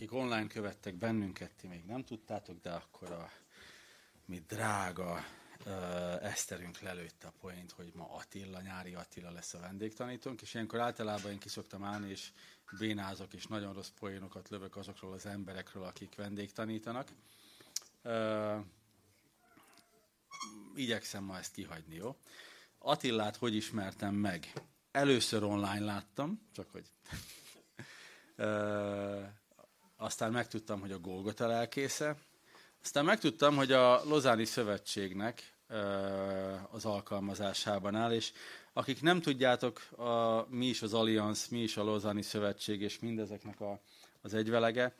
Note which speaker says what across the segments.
Speaker 1: akik online követtek bennünket, ti még nem tudtátok, de akkor a mi drága uh, Eszterünk lelőtte a poént, hogy ma Attila, nyári Attila lesz a vendégtanítónk, és ilyenkor általában én kiszoktam állni, és bénázok, és nagyon rossz poénokat lövök azokról az emberekről, akik vendégtanítanak. Uh, igyekszem ma ezt kihagyni, jó? Attillát hogy ismertem meg? Először online láttam, csak hogy aztán megtudtam, hogy a Golgota lelkésze. Aztán megtudtam, hogy a Lozáni Szövetségnek az alkalmazásában áll, és akik nem tudjátok, a, mi is az Allianz, mi is a Lozáni Szövetség, és mindezeknek a, az egyvelege,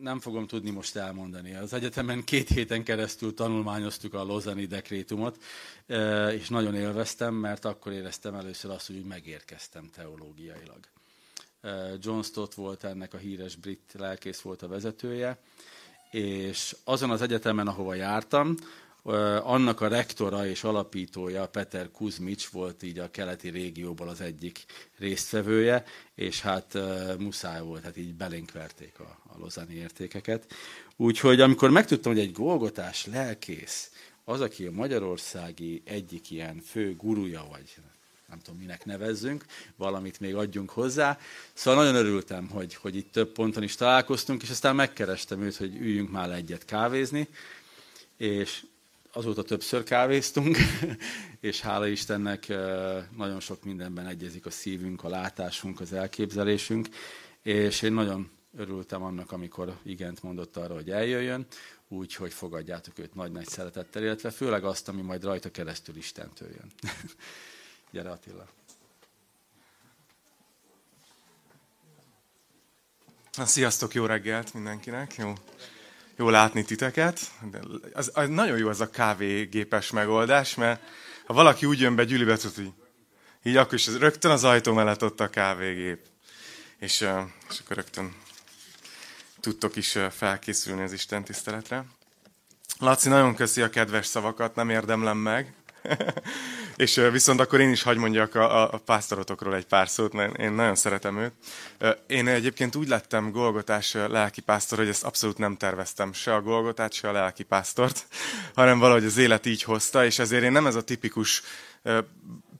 Speaker 1: nem fogom tudni most elmondani. Az egyetemen két héten keresztül tanulmányoztuk a Lozani dekrétumot, és nagyon élveztem, mert akkor éreztem először azt, hogy megérkeztem teológiailag. John Stott volt ennek a híres brit lelkész volt a vezetője, és azon az egyetemen, ahova jártam, annak a rektora és alapítója, Peter Kuzmics volt így a keleti régióból az egyik résztvevője, és hát muszáj volt, hát így belénk verték a, a lozani értékeket. Úgyhogy amikor megtudtam, hogy egy golgotás lelkész, az, aki a magyarországi egyik ilyen fő gurúja, vagy nem tudom, minek nevezzünk, valamit még adjunk hozzá. Szóval nagyon örültem, hogy, hogy itt több ponton is találkoztunk, és aztán megkerestem őt, hogy üljünk már egyet kávézni, és azóta többször kávéztunk, és hála Istennek nagyon sok mindenben egyezik a szívünk, a látásunk, az elképzelésünk, és én nagyon örültem annak, amikor igent mondott arra, hogy eljöjjön, úgy, hogy fogadjátok őt nagy-nagy szeretettel, illetve főleg azt, ami majd rajta keresztül Istentől jön. Gyere Attila!
Speaker 2: Na, sziasztok, jó reggelt mindenkinek! Jó, jó látni titeket. De az, az, nagyon jó ez a kávégépes megoldás, mert ha valaki úgy jön be gyűlibe, hogy így akkor is rögtön az ajtó mellett ott a kávégép. És, és akkor rögtön tudtok is felkészülni az Isten tiszteletre. Laci, nagyon köszi a kedves szavakat, nem érdemlem meg. És viszont akkor én is hagy mondjak a, a pásztorotokról egy pár szót, mert én nagyon szeretem őt. Én egyébként úgy lettem Golgotás lelki pásztor, hogy ezt abszolút nem terveztem, se a Golgotát, se a lelki pásztort, hanem valahogy az élet így hozta, és ezért én nem ez a tipikus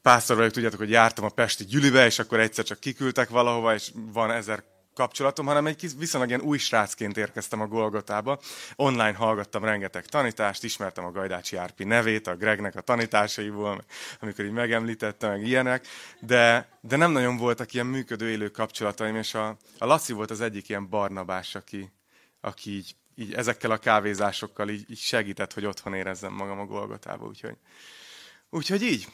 Speaker 2: pásztor vagyok, tudjátok, hogy jártam a Pesti gyülibe, és akkor egyszer csak kiküldtek valahova, és van ezer kapcsolatom, hanem egy viszonylag ilyen új srácként érkeztem a Golgotába. Online hallgattam rengeteg tanítást, ismertem a Gajdácsi Árpi nevét, a Gregnek a tanításaiból, amikor így megemlítette, meg ilyenek, de, de nem nagyon voltak ilyen működő élő kapcsolataim, és a, a Laci volt az egyik ilyen barnabás, aki, aki így, így ezekkel a kávézásokkal így, így segített, hogy otthon érezzem magam a Golgotába, úgyhogy, úgyhogy így.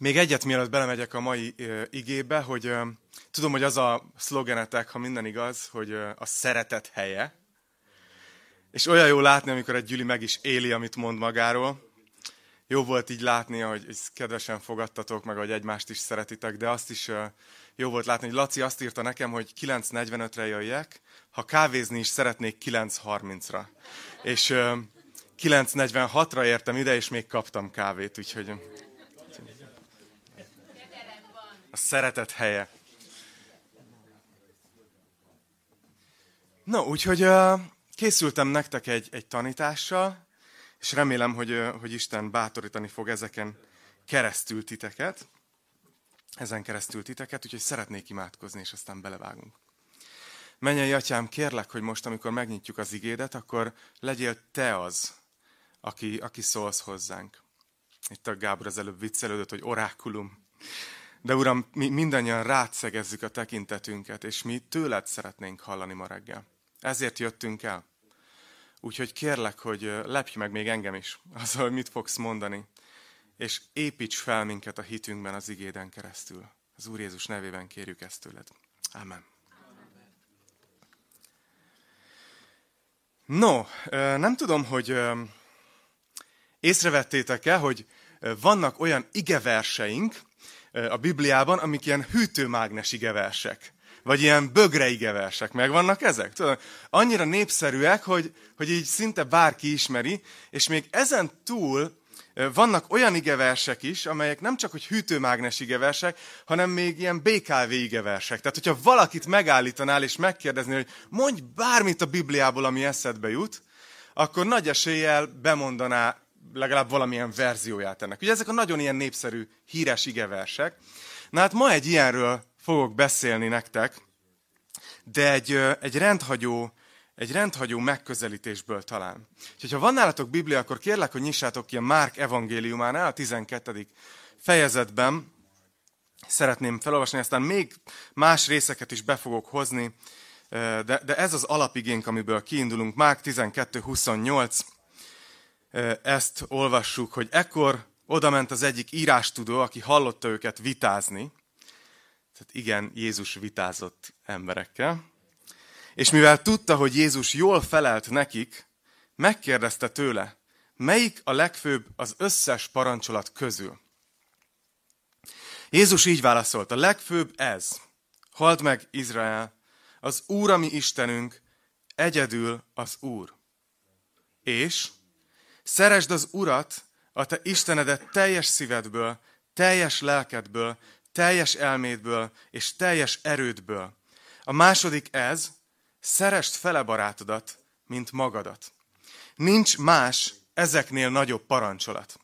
Speaker 2: Még egyet, mielőtt belemegyek a mai igébe, hogy tudom, hogy az a szlogenetek, ha minden igaz, hogy a szeretet helye. És olyan jó látni, amikor egy Gyüli meg is éli, amit mond magáról. Jó volt így látni, hogy kedvesen fogadtatok, meg hogy egymást is szeretitek, de azt is jó volt látni, hogy Laci azt írta nekem, hogy 9.45-re jöjjek, ha kávézni is szeretnék 9.30-ra. És uh, 9.46-ra értem ide, és még kaptam kávét, úgyhogy szeretet helye. No, úgyhogy készültem nektek egy, egy tanítással, és remélem, hogy, hogy Isten bátorítani fog ezeken keresztül titeket, ezen keresztül titeket, úgyhogy szeretnék imádkozni, és aztán belevágunk. Menjei atyám, kérlek, hogy most, amikor megnyitjuk az igédet, akkor legyél te az, aki, aki szólsz hozzánk. Itt a Gábor az előbb viccelődött, hogy orákulum. De Uram, mi mindannyian rátszegezzük a tekintetünket, és mi tőled szeretnénk hallani ma reggel. Ezért jöttünk el. Úgyhogy kérlek, hogy lepj meg még engem is azzal, hogy mit fogsz mondani, és építs fel minket a hitünkben az igéden keresztül. Az Úr Jézus nevében kérjük ezt tőled. Amen. No, nem tudom, hogy észrevettétek-e, hogy vannak olyan igeverseink, a Bibliában, amik ilyen hűtőmágnes igeversek. Vagy ilyen bögre igeversek. Megvannak ezek? Tudod, annyira népszerűek, hogy, hogy így szinte bárki ismeri, és még ezen túl vannak olyan igeversek is, amelyek nem csak hogy hűtőmágnes igeversek, hanem még ilyen BKV igeversek. Tehát, hogyha valakit megállítanál és megkérdezni, hogy mondj bármit a Bibliából, ami eszedbe jut, akkor nagy eséllyel bemondaná legalább valamilyen verzióját ennek. Ugye ezek a nagyon ilyen népszerű, híres igeversek. Na hát ma egy ilyenről fogok beszélni nektek, de egy, egy rendhagyó egy rendhagyó megközelítésből talán. Úgyhogy ha van nálatok Biblia, akkor kérlek, hogy nyissátok ki a Márk evangéliumánál, a 12. fejezetben. Szeretném felolvasni, aztán még más részeket is be fogok hozni, de, de ez az alapigénk, amiből kiindulunk. Márk 12.28. Ezt olvassuk, hogy ekkor oda ment az egyik írástudó, aki hallotta őket vitázni. Tehát igen, Jézus vitázott emberekkel és mivel tudta, hogy Jézus jól felelt nekik, megkérdezte tőle, melyik a legfőbb az összes parancsolat közül. Jézus így válaszolt, a legfőbb ez. Halt meg Izrael, az Úr, ami Istenünk, egyedül az Úr. És szeresd az Urat, a te Istenedet teljes szívedből, teljes lelkedből, teljes elmédből és teljes erődből. A második ez, Szerest fele barátodat, mint magadat. Nincs más ezeknél nagyobb parancsolat.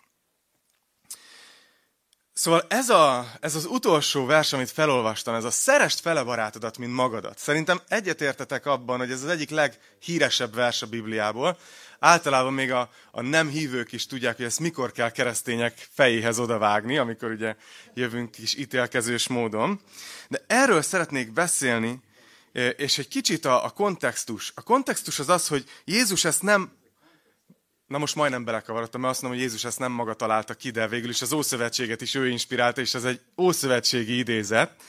Speaker 2: Szóval ez, a, ez az utolsó vers, amit felolvastam, ez a szerest fele barátodat, mint magadat. Szerintem egyetértetek abban, hogy ez az egyik leghíresebb vers a Bibliából. Általában még a, a nem hívők is tudják, hogy ezt mikor kell keresztények fejéhez odavágni, amikor ugye jövünk is ítélkezős módon. De erről szeretnék beszélni, és egy kicsit a, a kontextus. A kontextus az az, hogy Jézus ezt nem, na most majdnem belekavarodtam, mert azt mondom, hogy Jézus ezt nem maga találta ki, de végül is az Ószövetséget is ő inspirálta, és ez egy Ószövetségi idézet.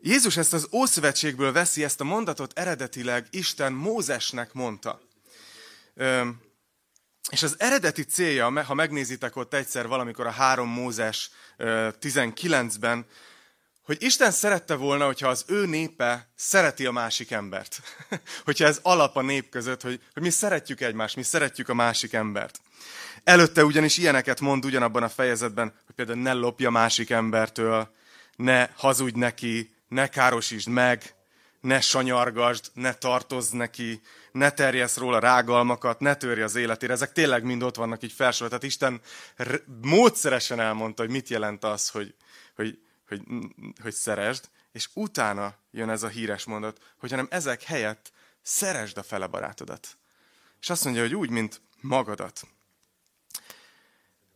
Speaker 2: Jézus ezt az Ószövetségből veszi, ezt a mondatot eredetileg Isten Mózesnek mondta. És az eredeti célja, ha megnézitek ott egyszer valamikor a 3 Mózes 19-ben, hogy Isten szerette volna, hogyha az ő népe szereti a másik embert. hogyha ez alap a nép között, hogy, hogy mi szeretjük egymást, mi szeretjük a másik embert. Előtte ugyanis ilyeneket mond ugyanabban a fejezetben, hogy például ne lopja a másik embertől, ne hazudj neki, ne károsítsd meg, ne sanyargasd, ne tartozz neki, ne terjesz róla rágalmakat, ne törj az életére. Ezek tényleg mind ott vannak így felsorolva. Tehát Isten módszeresen elmondta, hogy mit jelent az, hogy, hogy hogy, hogy szeresd, és utána jön ez a híres mondat, hogy hanem ezek helyett szeresd a fele barátodat. És azt mondja, hogy úgy, mint magadat.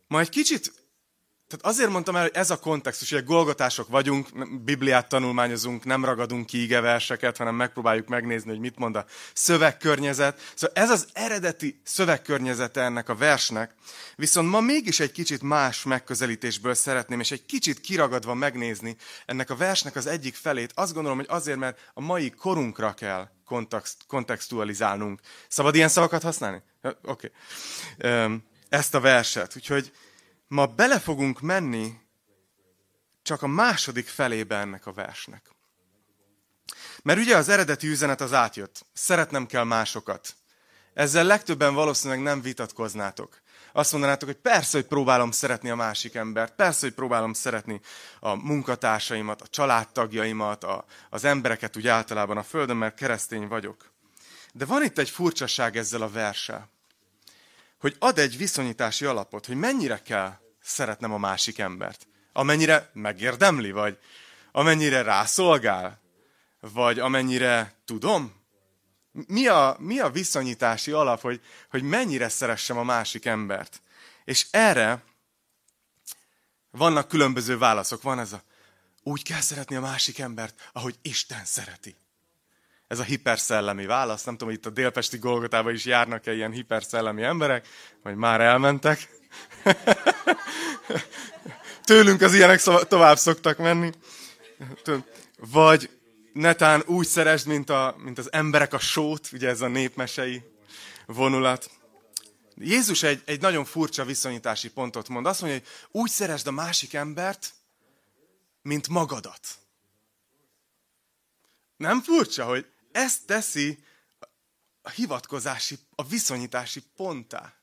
Speaker 2: Ma egy kicsit tehát azért mondtam el, hogy ez a kontextus, hogy golgatások vagyunk, Bibliát tanulmányozunk, nem ragadunk ki verseket, hanem megpróbáljuk megnézni, hogy mit mond a szövegkörnyezet. Szóval ez az eredeti szövegkörnyezete ennek a versnek, viszont ma mégis egy kicsit más megközelítésből szeretném, és egy kicsit kiragadva megnézni ennek a versnek az egyik felét. Azt gondolom, hogy azért, mert a mai korunkra kell kontext, kontextualizálnunk. Szabad ilyen szavakat használni? Oké. Okay. Ezt a verset. Úgyhogy Ma bele fogunk menni csak a második felébe ennek a versnek. Mert ugye az eredeti üzenet az átjött. Szeretnem kell másokat. Ezzel legtöbben valószínűleg nem vitatkoznátok. Azt mondanátok, hogy persze, hogy próbálom szeretni a másik embert, persze, hogy próbálom szeretni a munkatársaimat, a családtagjaimat, a, az embereket úgy általában a földön, mert keresztény vagyok. De van itt egy furcsaság ezzel a verssel, hogy ad egy viszonyítási alapot, hogy mennyire kell szeretnem a másik embert. Amennyire megérdemli, vagy amennyire rászolgál, vagy amennyire tudom. Mi a, mi a viszonyítási alap, hogy, hogy mennyire szeressem a másik embert? És erre vannak különböző válaszok. Van ez a, úgy kell szeretni a másik embert, ahogy Isten szereti. Ez a hiperszellemi válasz. Nem tudom, itt a délpesti Golgotában is járnak-e ilyen hiperszellemi emberek, vagy már elmentek. Tőlünk az ilyenek tovább szoktak menni. Vagy netán úgy szeresd, mint, a, mint az emberek a sót, ugye ez a népmesei vonulat. Jézus egy, egy nagyon furcsa viszonyítási pontot mond. Azt mondja, hogy úgy szeresd a másik embert, mint magadat. Nem furcsa, hogy ezt teszi a hivatkozási, a viszonyítási pontá.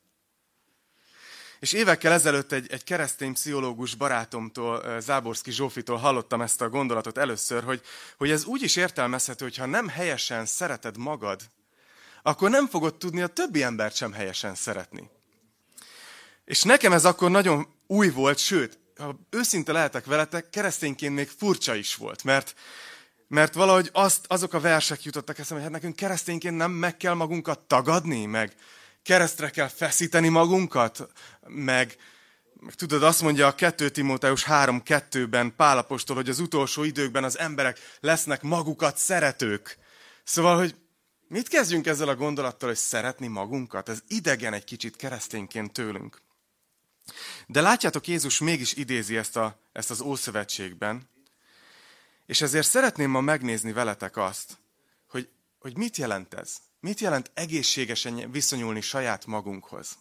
Speaker 2: És évekkel ezelőtt egy, egy keresztény pszichológus barátomtól, Záborszki Zsófitól hallottam ezt a gondolatot először, hogy, hogy ez úgy is értelmezhető, hogy ha nem helyesen szereted magad, akkor nem fogod tudni a többi embert sem helyesen szeretni. És nekem ez akkor nagyon új volt, sőt, ha őszinte lehetek veletek, keresztényként még furcsa is volt, mert, mert valahogy azt, azok a versek jutottak eszembe, hogy hát nekünk keresztényként nem meg kell magunkat tagadni, meg keresztre kell feszíteni magunkat, meg, meg tudod, azt mondja a 2 Timóteus 3.2-ben Pálapostól, hogy az utolsó időkben az emberek lesznek magukat szeretők. Szóval, hogy mit kezdjünk ezzel a gondolattal, hogy szeretni magunkat? Ez idegen egy kicsit keresztényként tőlünk. De látjátok, Jézus mégis idézi ezt, a, ezt az Ószövetségben, és ezért szeretném ma megnézni veletek azt, hogy, hogy mit jelent ez. Mit jelent egészségesen viszonyulni saját magunkhoz.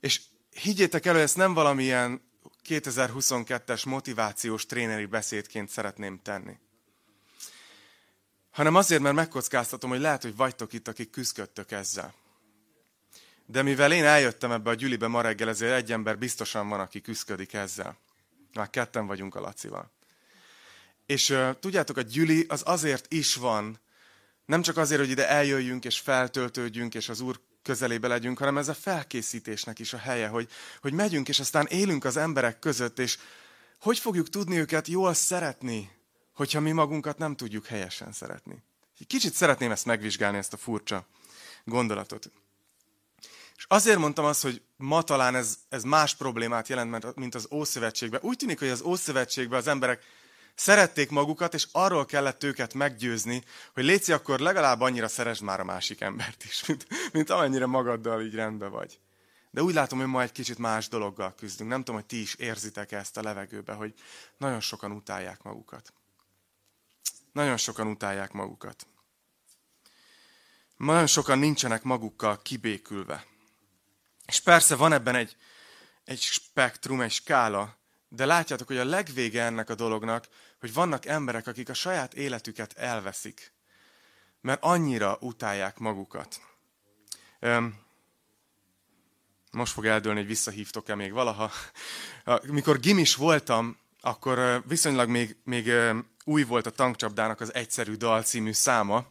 Speaker 2: És higgyétek el, hogy ezt nem valamilyen 2022-es motivációs tréneri beszédként szeretném tenni. Hanem azért, mert megkockáztatom, hogy lehet, hogy vagytok itt, akik küzdködtök ezzel. De mivel én eljöttem ebbe a gyülibe ma reggel, ezért egy ember biztosan van, aki küzdködik ezzel. Már ketten vagyunk a Lacival. És tudjátok, a gyüli az azért is van, nem csak azért, hogy ide eljöjjünk és feltöltődjünk, és az Úr közelébe legyünk, hanem ez a felkészítésnek is a helye, hogy, hogy megyünk, és aztán élünk az emberek között, és hogy fogjuk tudni őket jól szeretni, hogyha mi magunkat nem tudjuk helyesen szeretni. Kicsit szeretném ezt megvizsgálni, ezt a furcsa gondolatot. És azért mondtam azt, hogy ma talán ez, ez más problémát jelent, mint az Ószövetségben. Úgy tűnik, hogy az Ószövetségben az emberek szerették magukat, és arról kellett őket meggyőzni, hogy léci, akkor legalább annyira szeresd már a másik embert is, mint, mint amennyire magaddal így rendben vagy. De úgy látom, hogy ma egy kicsit más dologgal küzdünk. Nem tudom, hogy ti is érzitek -e ezt a levegőbe, hogy nagyon sokan utálják magukat. Nagyon sokan utálják magukat. Nagyon sokan nincsenek magukkal kibékülve. És persze van ebben egy, egy spektrum, egy skála, de látjátok, hogy a legvége ennek a dolognak, hogy vannak emberek, akik a saját életüket elveszik, mert annyira utálják magukat. Most fog eldőlni, hogy visszahívtok-e még valaha. Mikor gimis voltam, akkor viszonylag még, még új volt a tankcsapdának az Egyszerű Dal című száma.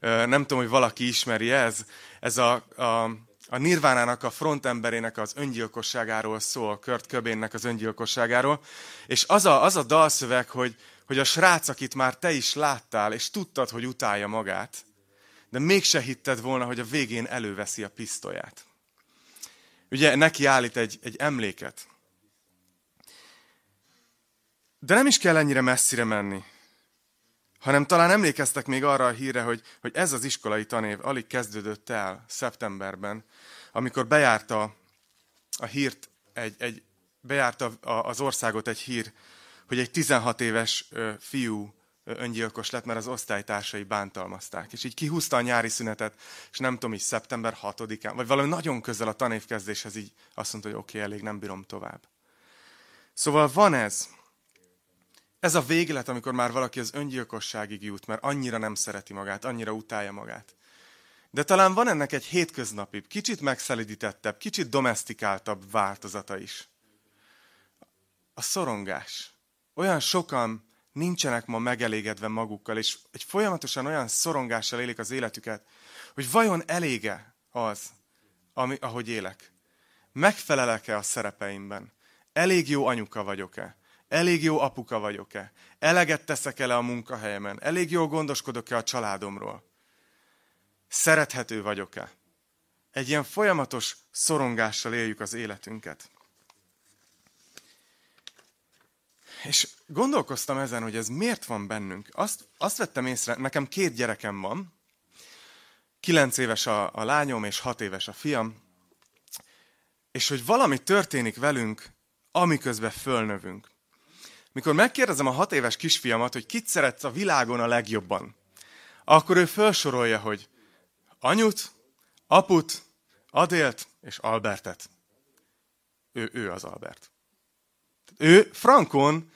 Speaker 2: Nem tudom, hogy valaki ismeri ez. Ez a, a a Nirvánának a frontemberének az öngyilkosságáról szól, Kurt Cobainnek az öngyilkosságáról, és az a, az a dalszöveg, hogy, hogy a srác, akit már te is láttál, és tudtad, hogy utálja magát, de mégse hitted volna, hogy a végén előveszi a pisztolyát. Ugye neki állít egy, egy emléket. De nem is kell ennyire messzire menni hanem talán emlékeztek még arra a hírre, hogy, hogy ez az iskolai tanév alig kezdődött el szeptemberben, amikor bejárta a hírt, egy, egy, bejárta az országot egy hír, hogy egy 16 éves fiú öngyilkos lett, mert az osztálytársai bántalmazták. És így kihúzta a nyári szünetet, és nem tudom, így szeptember 6-án, vagy valami nagyon közel a tanévkezdéshez így azt mondta, hogy oké, okay, elég, nem bírom tovább. Szóval van ez, ez a véglet, amikor már valaki az öngyilkosságig jut, mert annyira nem szereti magát, annyira utálja magát. De talán van ennek egy hétköznapibb, kicsit megszelidítettebb, kicsit domestikáltabb változata is. A szorongás. Olyan sokan nincsenek ma megelégedve magukkal, és egy folyamatosan olyan szorongással élik az életüket, hogy vajon elége az, ami, ahogy élek? Megfelelek-e a szerepeimben? Elég jó anyuka vagyok-e? Elég jó apuka vagyok-e? Eleget teszek-e a munkahelyemen? Elég jól gondoskodok-e a családomról? Szerethető vagyok-e? Egy ilyen folyamatos szorongással éljük az életünket. És gondolkoztam ezen, hogy ez miért van bennünk. Azt, azt vettem észre, nekem két gyerekem van, kilenc éves a, a lányom és hat éves a fiam, és hogy valami történik velünk, amiközben fölnövünk. Mikor megkérdezem a hat éves kisfiamat, hogy kit szeretsz a világon a legjobban, akkor ő felsorolja, hogy anyut, aput, Adélt és Albertet. Ő, ő az Albert. Ő Frankon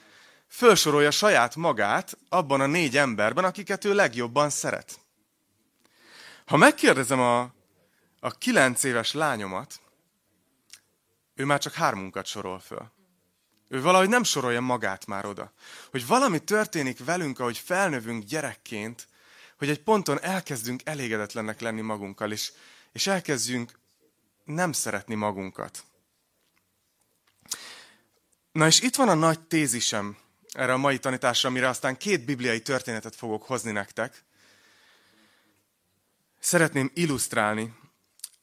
Speaker 2: felsorolja saját magát abban a négy emberben, akiket ő legjobban szeret. Ha megkérdezem a, a kilenc éves lányomat, ő már csak hármunkat sorol föl. Ő valahogy nem sorolja magát már oda. Hogy valami történik velünk, ahogy felnövünk gyerekként, hogy egy ponton elkezdünk elégedetlennek lenni magunkkal, és, és elkezdjünk nem szeretni magunkat. Na és itt van a nagy tézisem erre a mai tanításra, amire aztán két bibliai történetet fogok hozni nektek. Szeretném illusztrálni.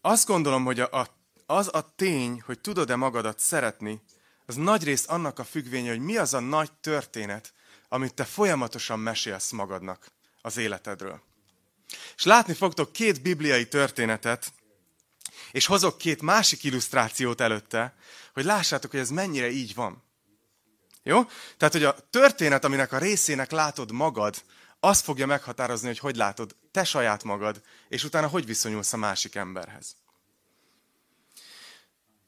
Speaker 2: Azt gondolom, hogy a, az a tény, hogy tudod-e magadat szeretni, az nagy rész annak a függvénye, hogy mi az a nagy történet, amit te folyamatosan mesélsz magadnak az életedről. És látni fogtok két bibliai történetet, és hozok két másik illusztrációt előtte, hogy lássátok, hogy ez mennyire így van. Jó? Tehát, hogy a történet, aminek a részének látod magad, az fogja meghatározni, hogy hogy látod te saját magad, és utána hogy viszonyulsz a másik emberhez.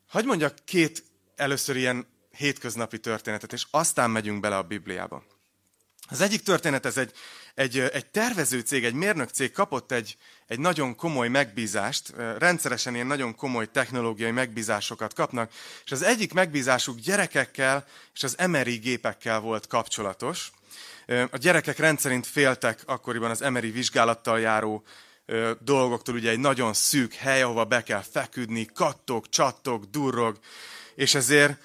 Speaker 2: Hagy mondjak két először ilyen hétköznapi történetet, és aztán megyünk bele a Bibliába. Az egyik történet, ez egy, egy, egy tervező cég, egy mérnök cég kapott egy, egy nagyon komoly megbízást, rendszeresen ilyen nagyon komoly technológiai megbízásokat kapnak, és az egyik megbízásuk gyerekekkel és az MRI gépekkel volt kapcsolatos. A gyerekek rendszerint féltek akkoriban az MRI vizsgálattal járó dolgoktól, ugye egy nagyon szűk hely, ahova be kell feküdni, kattog, csattog, durrog, és ezért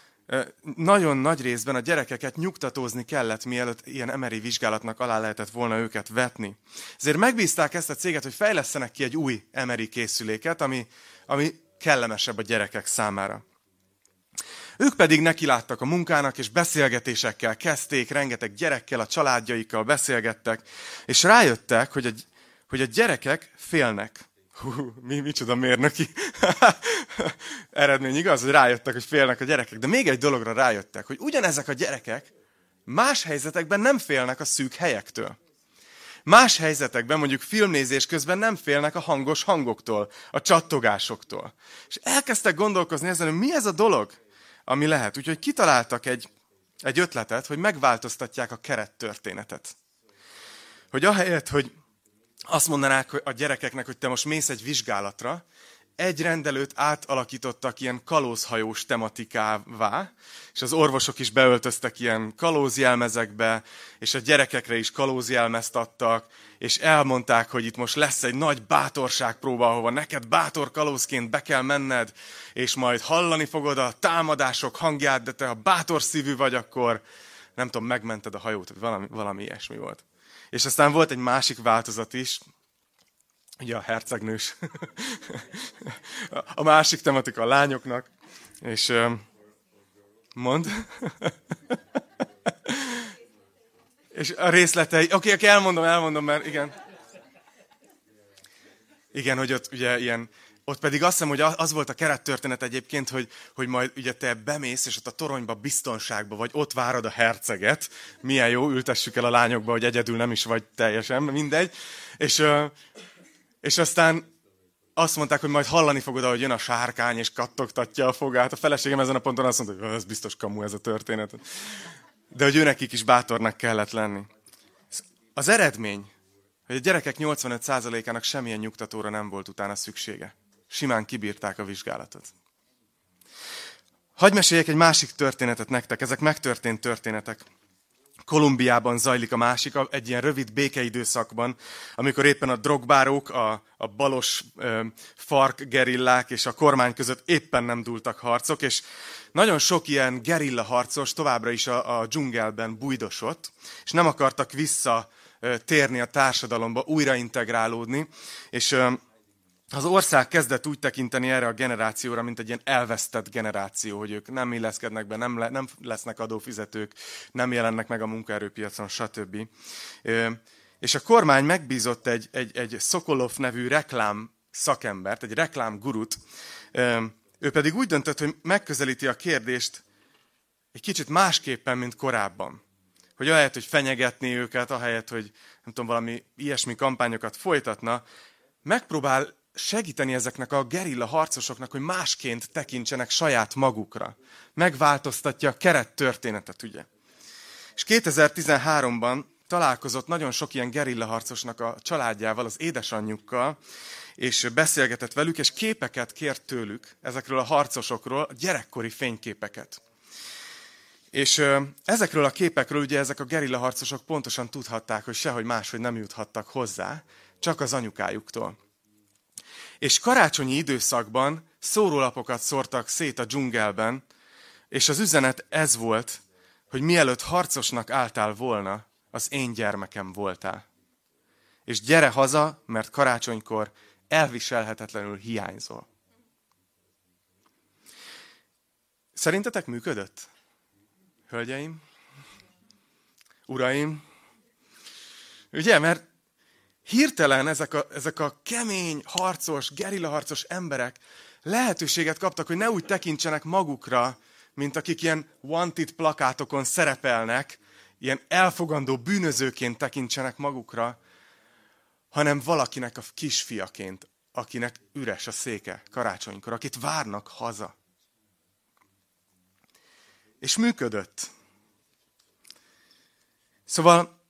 Speaker 2: nagyon nagy részben a gyerekeket nyugtatózni kellett, mielőtt ilyen emeri vizsgálatnak alá lehetett volna őket vetni. Ezért megbízták ezt a céget, hogy fejlesztenek ki egy új emeri készüléket, ami, ami kellemesebb a gyerekek számára. Ők pedig nekiláttak a munkának, és beszélgetésekkel kezdték, rengeteg gyerekkel, a családjaikkal beszélgettek, és rájöttek, hogy a, hogy a gyerekek félnek. Hú, mi, micsoda mérnöki eredmény, igaz, hogy rájöttek, hogy félnek a gyerekek. De még egy dologra rájöttek, hogy ugyanezek a gyerekek más helyzetekben nem félnek a szűk helyektől. Más helyzetekben, mondjuk filmnézés közben nem félnek a hangos hangoktól, a csattogásoktól. És elkezdtek gondolkozni ezen, hogy mi ez a dolog, ami lehet. Úgyhogy kitaláltak egy, egy ötletet, hogy megváltoztatják a kerettörténetet. Hogy ahelyett, hogy azt mondanák a gyerekeknek, hogy te most mész egy vizsgálatra, egy rendelőt átalakítottak ilyen kalózhajós tematikává, és az orvosok is beöltöztek ilyen kalózjelmezekbe, és a gyerekekre is kalózjelmezt adtak, és elmondták, hogy itt most lesz egy nagy bátorságpróba, ahova neked bátor kalózként be kell menned, és majd hallani fogod a támadások hangját, de te ha bátor szívű vagy, akkor nem tudom, megmented a hajót, vagy valami, valami ilyesmi volt. És aztán volt egy másik változat is, ugye a hercegnős. a másik tematika a lányoknak, és mond. és a részletei, oké, okay, elmondom, elmondom, mert igen. Igen, hogy ott ugye ilyen ott pedig azt hiszem, hogy az volt a kerettörténet egyébként, hogy, hogy majd ugye te bemész, és ott a toronyba biztonságba vagy, ott várod a herceget. Milyen jó, ültessük el a lányokba, hogy egyedül nem is vagy teljesen, mindegy. És, és aztán azt mondták, hogy majd hallani fogod, hogy jön a sárkány, és kattogtatja a fogát. A feleségem ezen a ponton azt mondta, hogy ez biztos kamu ez a történet. De hogy őnekik is bátornak kellett lenni. Az eredmény, hogy a gyerekek 85%-ának semmilyen nyugtatóra nem volt utána szüksége simán kibírták a vizsgálatot. Hagy meséljek egy másik történetet nektek, ezek megtörtént történetek. Kolumbiában zajlik a másik, egy ilyen rövid békeidőszakban, amikor éppen a drogbárók, a, a balos ö, fark gerillák és a kormány között éppen nem dúltak harcok, és nagyon sok ilyen gerilla harcos továbbra is a, a dzsungelben bujdosott, és nem akartak vissza térni a társadalomba, újraintegrálódni, és ö, az ország kezdett úgy tekinteni erre a generációra, mint egy ilyen elvesztett generáció, hogy ők nem illeszkednek be, nem, le, nem lesznek adófizetők, nem jelennek meg a munkaerőpiacon, stb. És a kormány megbízott egy, egy, egy Szokolov nevű reklám szakembert, egy reklámgurut, ő pedig úgy döntött, hogy megközelíti a kérdést egy kicsit másképpen, mint korábban. Hogy ahelyett, hogy fenyegetni őket, ahelyett, hogy nem tudom, valami ilyesmi kampányokat folytatna, megpróbál segíteni ezeknek a gerilla harcosoknak, hogy másként tekintsenek saját magukra. Megváltoztatja a keret történetet, ugye? És 2013-ban találkozott nagyon sok ilyen gerillaharcosnak a családjával, az édesanyjukkal, és beszélgetett velük, és képeket kért tőlük, ezekről a harcosokról, gyerekkori fényképeket. És ezekről a képekről ugye ezek a gerilla harcosok pontosan tudhatták, hogy sehogy máshogy nem juthattak hozzá, csak az anyukájuktól. És karácsonyi időszakban szórólapokat szórtak szét a dzsungelben, és az üzenet ez volt, hogy mielőtt harcosnak álltál volna, az én gyermekem voltál. És gyere haza, mert karácsonykor elviselhetetlenül hiányzol. Szerintetek működött? Hölgyeim? Uraim? Ugye, mert hirtelen ezek a, ezek a kemény, harcos, gerillaharcos emberek lehetőséget kaptak, hogy ne úgy tekintsenek magukra, mint akik ilyen wanted plakátokon szerepelnek, ilyen elfogandó bűnözőként tekintsenek magukra, hanem valakinek a kisfiaként, akinek üres a széke karácsonykor, akit várnak haza. És működött. Szóval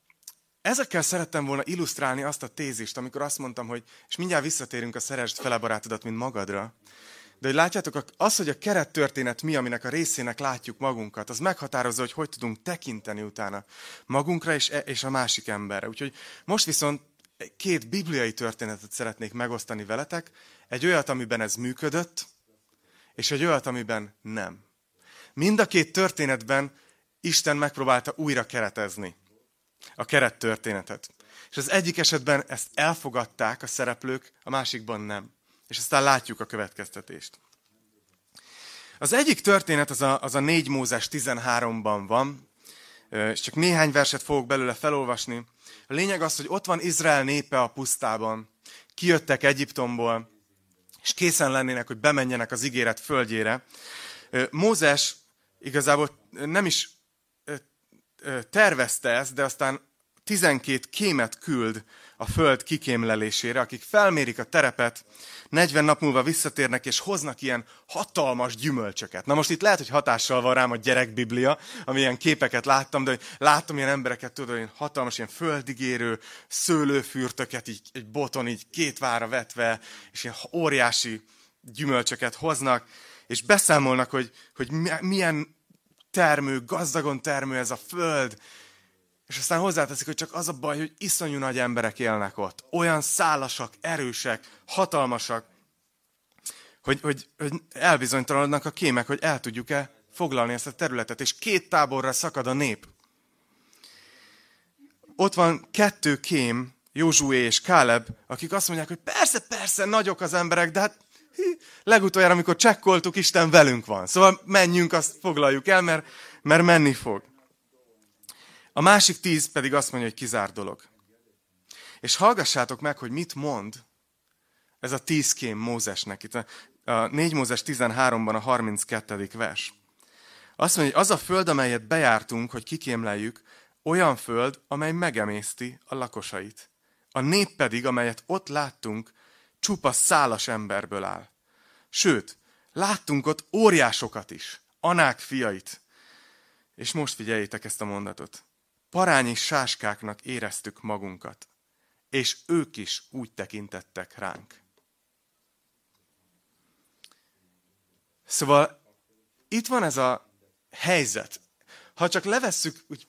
Speaker 2: ezekkel szerettem volna illusztrálni azt a tézist, amikor azt mondtam, hogy, és mindjárt visszatérünk a szeresd fele barátodat, mint magadra, de hogy látjátok, az, hogy a keret történet mi, aminek a részének látjuk magunkat, az meghatározza, hogy hogy tudunk tekinteni utána magunkra és, e, és a másik emberre. Úgyhogy most viszont két bibliai történetet szeretnék megosztani veletek. Egy olyat, amiben ez működött, és egy olyat, amiben nem. Mind a két történetben Isten megpróbálta újra keretezni a keret történetet. És az egyik esetben ezt elfogadták a szereplők, a másikban nem. És aztán látjuk a következtetést. Az egyik történet az a, az a 4 Mózes 13-ban van, és csak néhány verset fogok belőle felolvasni. A lényeg az, hogy ott van Izrael népe a pusztában, kijöttek Egyiptomból, és készen lennének, hogy bemenjenek az ígéret földjére. Mózes igazából nem is tervezte ezt, de aztán 12 kémet küld a föld kikémlelésére, akik felmérik a terepet, 40 nap múlva visszatérnek, és hoznak ilyen hatalmas gyümölcsöket. Na most itt lehet, hogy hatással van rám a gyerekbiblia, ami ilyen képeket láttam, de láttam ilyen embereket, tudod, ilyen hatalmas, ilyen földigérő szőlőfürtöket, így egy boton így két vára vetve, és ilyen óriási gyümölcsöket hoznak, és beszámolnak, hogy, hogy milyen termő, gazdagon termő ez a föld, és aztán hozzáteszik, hogy csak az a baj, hogy iszonyú nagy emberek élnek ott. Olyan szálasak, erősek, hatalmasak, hogy, hogy, hogy elbizonytalanodnak a kémek, hogy el tudjuk-e foglalni ezt a területet. És két táborra szakad a nép. Ott van kettő kém, Józsué és Káleb, akik azt mondják, hogy persze, persze, nagyok az emberek, de hát legutoljára, amikor csekkoltuk, Isten velünk van. Szóval menjünk, azt foglaljuk el, mert, mert menni fog. A másik tíz pedig azt mondja, hogy kizár dolog. És hallgassátok meg, hogy mit mond ez a tíz kém Mózesnek. Itt a, a 4 Mózes 13-ban a 32. vers. Azt mondja, hogy az a föld, amelyet bejártunk, hogy kikémleljük, olyan föld, amely megemészti a lakosait. A nép pedig, amelyet ott láttunk, csupa szálas emberből áll. Sőt, láttunk ott óriásokat is, anák fiait. És most figyeljétek ezt a mondatot parányi sáskáknak éreztük magunkat, és ők is úgy tekintettek ránk. Szóval itt van ez a helyzet. Ha csak levesszük, úgy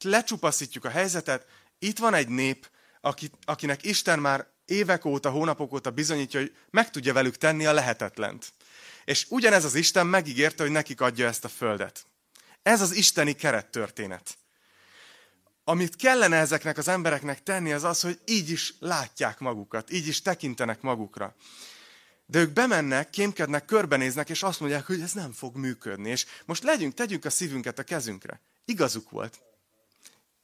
Speaker 2: lecsupaszítjuk a helyzetet, itt van egy nép, akinek Isten már évek óta, hónapok óta bizonyítja, hogy meg tudja velük tenni a lehetetlent. És ugyanez az Isten megígérte, hogy nekik adja ezt a földet. Ez az isteni kerettörténet amit kellene ezeknek az embereknek tenni, az az, hogy így is látják magukat, így is tekintenek magukra. De ők bemennek, kémkednek, körbenéznek, és azt mondják, hogy ez nem fog működni. És most legyünk, tegyünk a szívünket a kezünkre. Igazuk volt.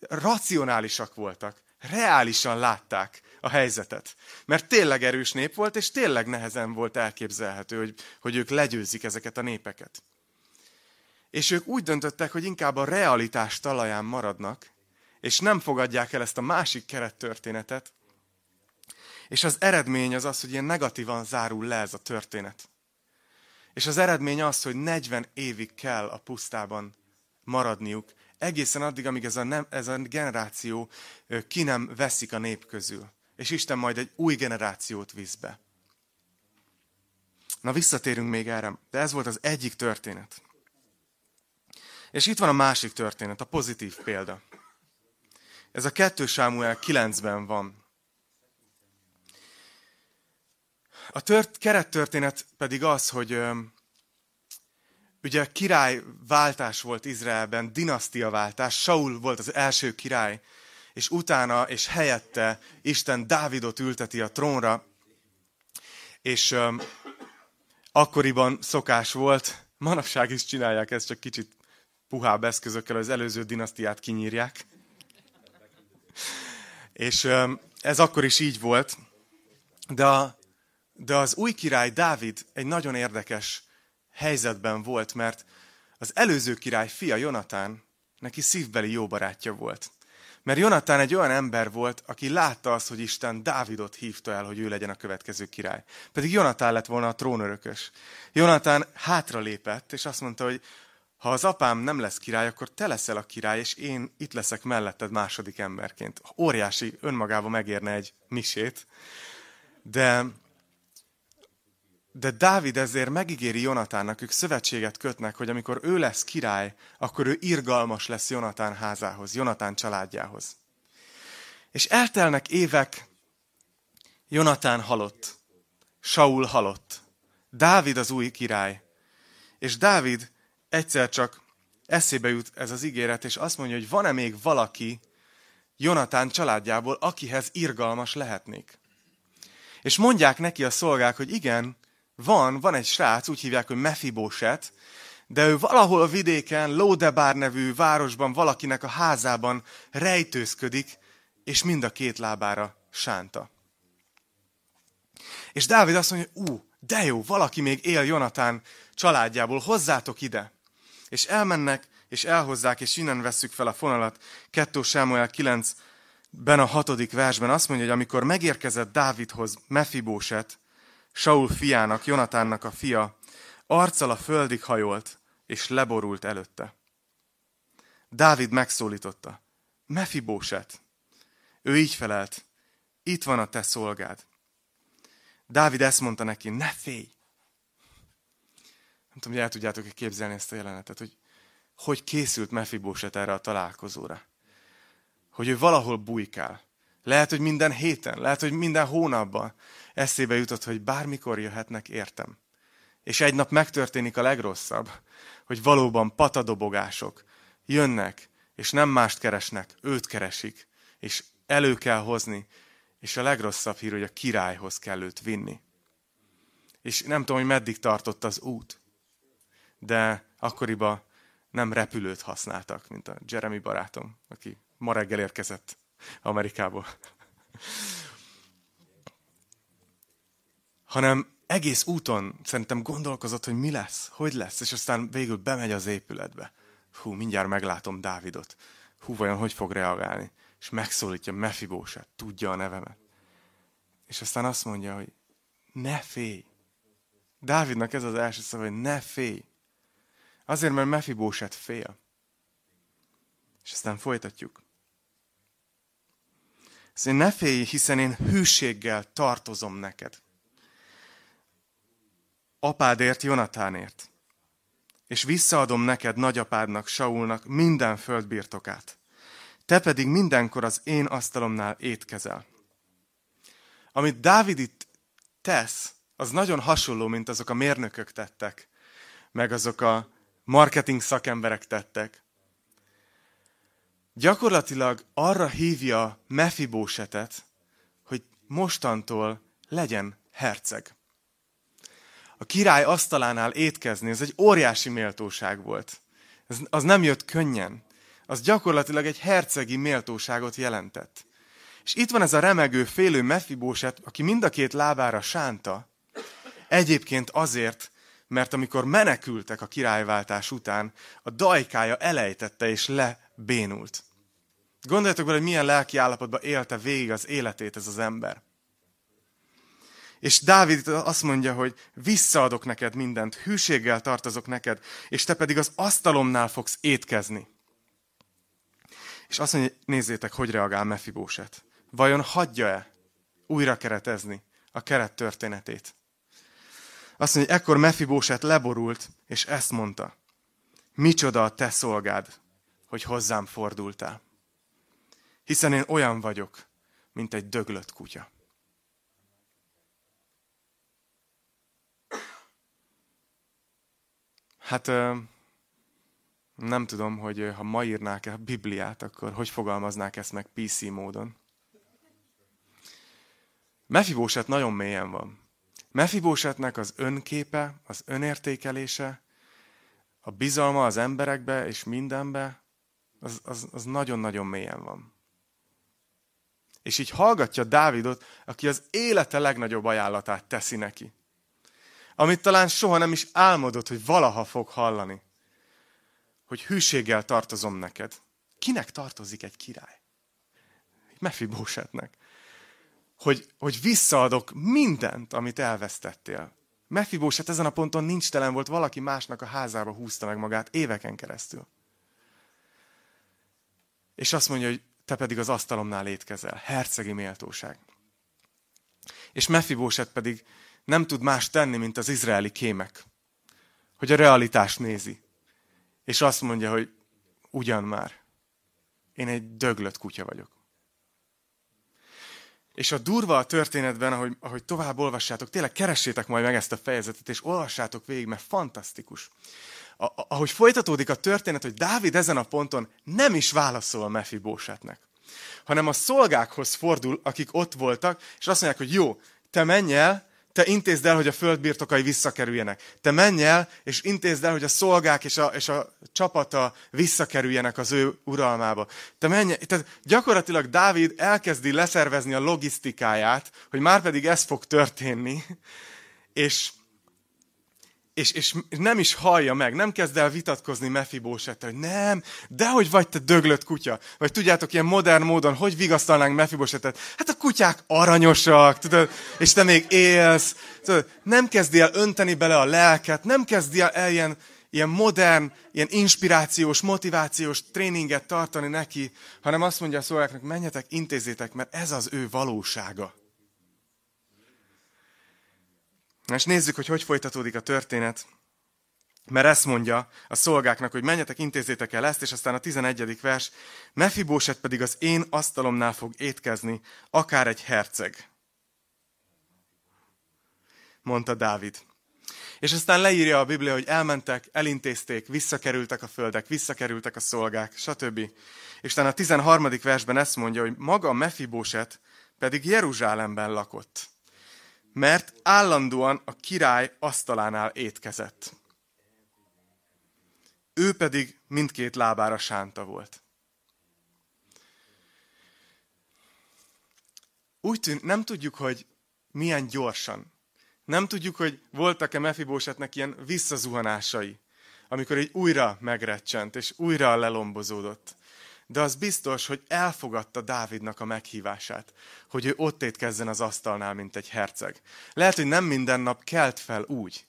Speaker 2: Racionálisak voltak. Reálisan látták a helyzetet. Mert tényleg erős nép volt, és tényleg nehezen volt elképzelhető, hogy, hogy ők legyőzik ezeket a népeket. És ők úgy döntöttek, hogy inkább a realitás talaján maradnak, és nem fogadják el ezt a másik kerettörténetet, és az eredmény az az, hogy ilyen negatívan zárul le ez a történet. És az eredmény az, hogy 40 évig kell a pusztában maradniuk, egészen addig, amíg ez a, nem, ez a generáció ki nem veszik a nép közül. És Isten majd egy új generációt visz be. Na visszatérünk még erre, de ez volt az egyik történet. És itt van a másik történet, a pozitív példa. Ez a 2 Sámuel 9-ben van. A tört, kerettörténet pedig az, hogy ö, ugye királyváltás volt Izraelben, dinasztiaváltás, Saul volt az első király, és utána és helyette Isten Dávidot ülteti a trónra, és ö, akkoriban szokás volt, manapság is csinálják ezt, csak kicsit puhább eszközökkel az előző dinasztiát kinyírják. És ez akkor is így volt. De, de az új király Dávid egy nagyon érdekes helyzetben volt, mert az előző király fia Jonatán neki szívbeli jó barátja volt. Mert Jonatán egy olyan ember volt, aki látta azt, hogy Isten Dávidot hívta el, hogy ő legyen a következő király. Pedig Jonatán lett volna a trónörökös. Jonatán hátra lépett, és azt mondta, hogy ha az apám nem lesz király, akkor te leszel a király, és én itt leszek melletted második emberként. Óriási, önmagában megérne egy misét. De, de Dávid ezért megígéri Jonatánnak, ők szövetséget kötnek, hogy amikor ő lesz király, akkor ő irgalmas lesz Jonatán házához, Jonatán családjához. És eltelnek évek, Jonatán halott, Saul halott, Dávid az új király. És Dávid egyszer csak eszébe jut ez az ígéret, és azt mondja, hogy van-e még valaki Jonatán családjából, akihez irgalmas lehetnék. És mondják neki a szolgák, hogy igen, van, van egy srác, úgy hívják, hogy Mefibóset, de ő valahol a vidéken, Lódebár nevű városban, valakinek a házában rejtőzködik, és mind a két lábára sánta. És Dávid azt mondja, ú, de jó, valaki még él Jonatán családjából, hozzátok ide és elmennek, és elhozzák, és innen vesszük fel a fonalat. 2 Sámuel 9-ben a hatodik versben azt mondja, hogy amikor megérkezett Dávidhoz Mefibóset, Saul fiának, Jonatánnak a fia, arccal a földig hajolt, és leborult előtte. Dávid megszólította, Mefibóset. Ő így felelt, itt van a te szolgád. Dávid ezt mondta neki, ne félj, nem tudom, hogy el tudjátok-e képzelni ezt a jelenetet, hogy hogy készült Mefibóset erre a találkozóra. Hogy ő valahol bujkál. Lehet, hogy minden héten, lehet, hogy minden hónapban eszébe jutott, hogy bármikor jöhetnek, értem. És egy nap megtörténik a legrosszabb, hogy valóban patadobogások jönnek, és nem mást keresnek, őt keresik, és elő kell hozni, és a legrosszabb hír, hogy a királyhoz kell őt vinni. És nem tudom, hogy meddig tartott az út de akkoriban nem repülőt használtak, mint a Jeremy barátom, aki ma reggel érkezett Amerikából. Hanem egész úton szerintem gondolkozott, hogy mi lesz, hogy lesz, és aztán végül bemegy az épületbe. Hú, mindjárt meglátom Dávidot. Hú, vajon hogy fog reagálni? És megszólítja Mefibósát, tudja a nevemet. És aztán azt mondja, hogy ne félj. Dávidnak ez az első szava, hogy ne félj. Azért, mert Mefibóset fél. És aztán folytatjuk. Szóval ne félj, hiszen én hűséggel tartozom neked. Apádért, Jonatánért. És visszaadom neked, nagyapádnak, Saulnak minden földbirtokát. Te pedig mindenkor az én asztalomnál étkezel. Amit Dávid itt tesz, az nagyon hasonló, mint azok a mérnökök tettek, meg azok a marketing szakemberek tettek. Gyakorlatilag arra hívja Mefibósetet, hogy mostantól legyen herceg. A király asztalánál étkezni, ez egy óriási méltóság volt. Ez, az nem jött könnyen. Az gyakorlatilag egy hercegi méltóságot jelentett. És itt van ez a remegő, félő Mefibóset, aki mind a két lábára sánta, egyébként azért, mert amikor menekültek a királyváltás után, a dajkája elejtette és lebénult. Gondoljatok bele, hogy milyen lelki állapotban élte végig az életét ez az ember. És Dávid azt mondja, hogy visszaadok neked mindent, hűséggel tartozok neked, és te pedig az asztalomnál fogsz étkezni. És azt mondja, nézzétek, hogy reagál Mefibóset. Vajon hagyja-e újra keretezni a keret történetét? Azt mondja, ekkor Mefibóset leborult, és ezt mondta. Micsoda a te szolgád, hogy hozzám fordultál. Hiszen én olyan vagyok, mint egy döglött kutya. Hát nem tudom, hogy ha ma írnák-e a Bibliát, akkor hogy fogalmaznák ezt meg PC módon. Mefibóset nagyon mélyen van. Mefibósetnek az önképe, az önértékelése, a bizalma az emberekbe és mindenbe, az, az, az nagyon-nagyon mélyen van. És így hallgatja Dávidot, aki az élete legnagyobb ajánlatát teszi neki. Amit talán soha nem is álmodott, hogy valaha fog hallani. Hogy hűséggel tartozom neked. Kinek tartozik egy király? Mefibósetnek. Hogy, hogy visszaadok mindent, amit elvesztettél. Mefibóset ezen a ponton nincs telen volt, valaki másnak a házába húzta meg magát éveken keresztül. És azt mondja, hogy te pedig az asztalomnál étkezel. Hercegi méltóság. És Mefibóset pedig nem tud más tenni, mint az izraeli kémek. Hogy a realitást nézi. És azt mondja, hogy ugyan már. Én egy döglött kutya vagyok. És a durva a történetben, ahogy, ahogy tovább olvassátok, tényleg keressétek majd meg ezt a fejezetet, és olvassátok végig, mert fantasztikus. A, ahogy folytatódik a történet, hogy Dávid ezen a ponton nem is válaszol Mefibósetnek, hanem a szolgákhoz fordul, akik ott voltak, és azt mondják, hogy jó, te menj el, te intézd el, hogy a földbirtokai visszakerüljenek. Te menj el, és intézd el, hogy a szolgák és a, és a csapata visszakerüljenek az ő uralmába. Te menj, tehát gyakorlatilag Dávid elkezdi leszervezni a logisztikáját, hogy már pedig ez fog történni, és és, és nem is hallja meg, nem kezd el vitatkozni Mefibósettel, hogy nem, de hogy vagy te döglött kutya. Vagy tudjátok, ilyen modern módon, hogy vigasztalnánk Mefibósetet? Hát a kutyák aranyosak, tudod, és te még élsz. Tudod, nem kezdi el önteni bele a lelket, nem kezdi el ilyen, ilyen modern, ilyen inspirációs, motivációs tréninget tartani neki, hanem azt mondja a szolgáknak, menjetek, intézzétek, mert ez az ő valósága. Na és nézzük, hogy hogy folytatódik a történet. Mert ezt mondja a szolgáknak, hogy menjetek, intézzétek el ezt, és aztán a 11. vers, Mefibóset pedig az én asztalomnál fog étkezni, akár egy herceg. Mondta Dávid. És aztán leírja a Biblia, hogy elmentek, elintézték, visszakerültek a földek, visszakerültek a szolgák, stb. És aztán a 13. versben ezt mondja, hogy maga Mefibóset pedig Jeruzsálemben lakott mert állandóan a király asztalánál étkezett. Ő pedig mindkét lábára sánta volt. Úgy tűnt, nem tudjuk, hogy milyen gyorsan. Nem tudjuk, hogy voltak-e Mefibósetnek ilyen visszazuhanásai, amikor egy újra megrecsent, és újra lelombozódott de az biztos, hogy elfogadta Dávidnak a meghívását, hogy ő ott étkezzen az asztalnál, mint egy herceg. Lehet, hogy nem minden nap kelt fel úgy,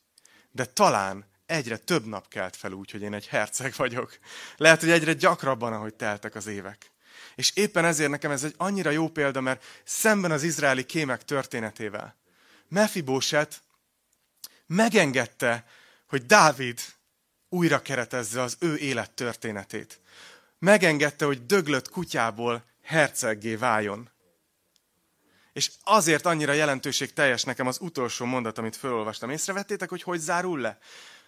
Speaker 2: de talán egyre több nap kelt fel úgy, hogy én egy herceg vagyok. Lehet, hogy egyre gyakrabban, ahogy teltek az évek. És éppen ezért nekem ez egy annyira jó példa, mert szemben az izraeli kémek történetével, Mefibóset megengedte, hogy Dávid újra keretezze az ő élet történetét megengedte, hogy döglött kutyából herceggé váljon. És azért annyira jelentőség teljes nekem az utolsó mondat, amit felolvastam. Észrevettétek, hogy hogy zárul le?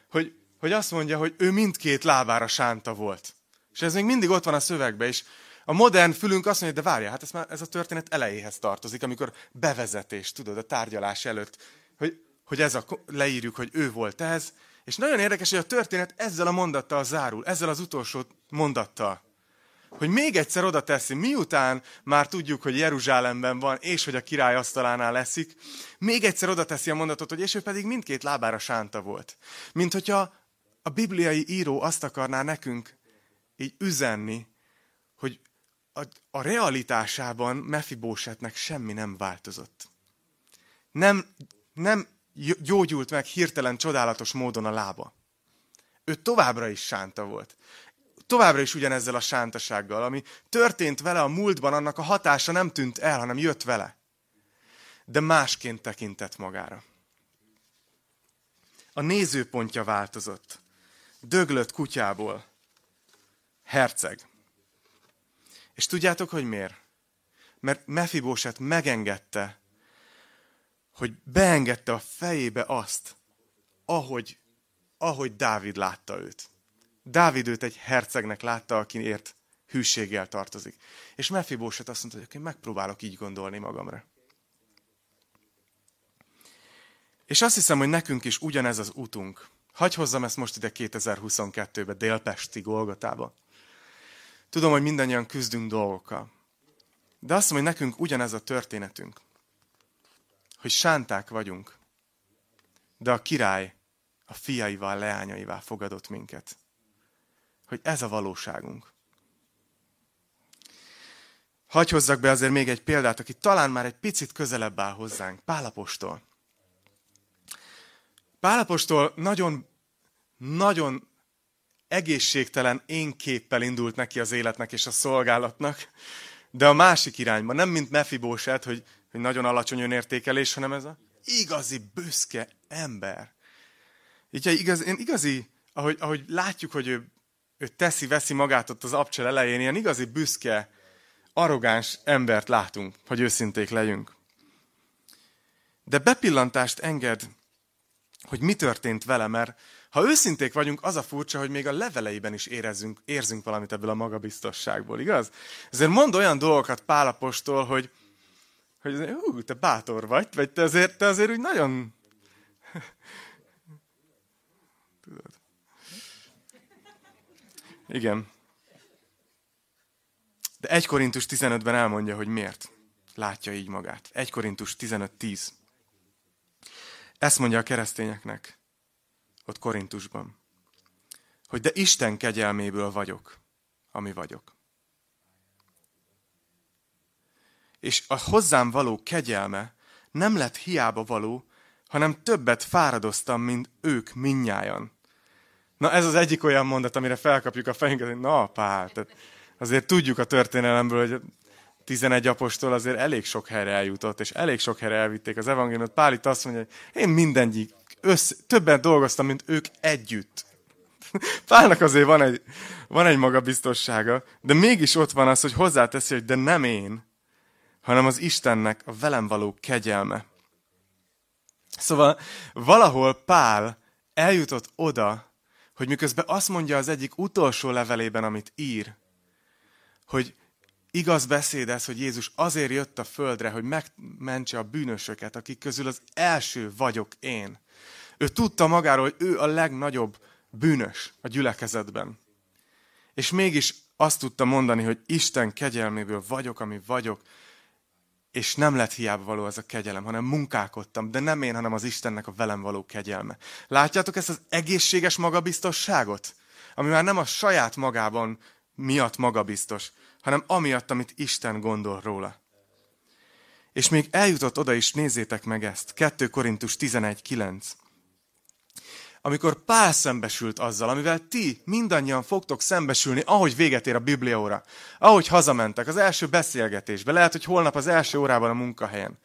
Speaker 2: Hogy, hogy azt mondja, hogy ő mindkét lábára sánta volt. És ez még mindig ott van a szövegben, és a modern fülünk azt mondja, de várja, hát ez, már, ez a történet elejéhez tartozik, amikor bevezetés, tudod, a tárgyalás előtt, hogy, hogy ez a, leírjuk, hogy ő volt ez, és nagyon érdekes, hogy a történet ezzel a mondattal zárul, ezzel az utolsó mondattal. Hogy még egyszer oda teszi, miután már tudjuk, hogy Jeruzsálemben van, és hogy a király asztalánál leszik, még egyszer oda teszi a mondatot, hogy és ő pedig mindkét lábára sánta volt. Mint hogyha a bibliai író azt akarná nekünk így üzenni, hogy a, a realitásában Mefibósetnek semmi nem változott. Nem, nem gyógyult meg hirtelen csodálatos módon a lába. Ő továbbra is sánta volt. továbbra is ugyanezzel a sántasággal, ami történt vele a múltban, annak a hatása nem tűnt el, hanem jött vele. De másként tekintett magára. A nézőpontja változott. Döglött kutyából. Herceg. És tudjátok, hogy miért? Mert Mefibóset megengedte, hogy beengedte a fejébe azt, ahogy, ahogy Dávid látta őt. Dávid őt egy hercegnek látta, akiért hűséggel tartozik. És Mefibóset azt mondta, hogy én megpróbálok így gondolni magamra. És azt hiszem, hogy nekünk is ugyanez az utunk. Hagy hozzam ezt most ide 2022-be, Délpesti Golgotába. Tudom, hogy mindannyian küzdünk dolgokkal. De azt mondom, hogy nekünk ugyanez a történetünk. Hogy sánták vagyunk. De a király a fiaival, leányaival fogadott minket. Hogy ez a valóságunk. Hagy hozzak be azért még egy példát, aki talán már egy picit közelebb áll hozzánk. Pálapostól. Pálapostól nagyon, nagyon egészségtelen én képpel indult neki az életnek és a szolgálatnak, de a másik irányba, nem mint Mefibóset, hogy, hogy nagyon alacsony önértékelés, hanem ez a igazi büszke ember. Így igaz, én igazi, ahogy, ahogy látjuk, hogy ő, ő teszi, veszi magát ott az abcsel elején, ilyen igazi büszke, arrogáns embert látunk, hogy őszinték legyünk. De bepillantást enged, hogy mi történt vele, mert ha őszinték vagyunk, az a furcsa, hogy még a leveleiben is érezzünk, érzünk valamit ebből a magabiztosságból, igaz? Ezért mond olyan dolgokat Pálapostól, hogy, hogy hú, te bátor vagy, vagy te azért, te azért úgy nagyon... Tudod. Igen. De 1 Korintus 15-ben elmondja, hogy miért látja így magát. 1 Korintus 15.10. Ezt mondja a keresztényeknek ott Korintusban, hogy de Isten kegyelméből vagyok, ami vagyok. És a hozzám való kegyelme nem lett hiába való, hanem többet fáradoztam, mint ők minnyájan. Na ez az egyik olyan mondat, amire felkapjuk a fejünket, hogy na pár, tehát azért tudjuk a történelemből, hogy 11 apostol azért elég sok helyre eljutott, és elég sok helyre elvitték az evangéliumot. Pál itt azt mondja, hogy én mindegyik össze, többen dolgoztam, mint ők együtt. Pálnak azért van egy, van egy magabiztossága, de mégis ott van az, hogy hozzáteszi, hogy de nem én, hanem az Istennek a velem való kegyelme. Szóval valahol Pál eljutott oda, hogy miközben azt mondja az egyik utolsó levelében, amit ír, hogy igaz beszéd ez, hogy Jézus azért jött a földre, hogy megmentse a bűnösöket, akik közül az első vagyok én. Ő tudta magáról, hogy ő a legnagyobb bűnös a gyülekezetben. És mégis azt tudta mondani, hogy Isten kegyelméből vagyok, ami vagyok, és nem lett hiába való az a kegyelem, hanem munkálkodtam, de nem én, hanem az Istennek a velem való kegyelme. Látjátok ezt az egészséges magabiztosságot? Ami már nem a saját magában miatt magabiztos, hanem amiatt, amit Isten gondol róla. És még eljutott oda is, nézzétek meg ezt. 2 Korintus 11.9 amikor Pál szembesült azzal, amivel ti mindannyian fogtok szembesülni, ahogy véget ér a Bibliaóra, ahogy hazamentek az első beszélgetésbe, lehet, hogy holnap az első órában a munkahelyen.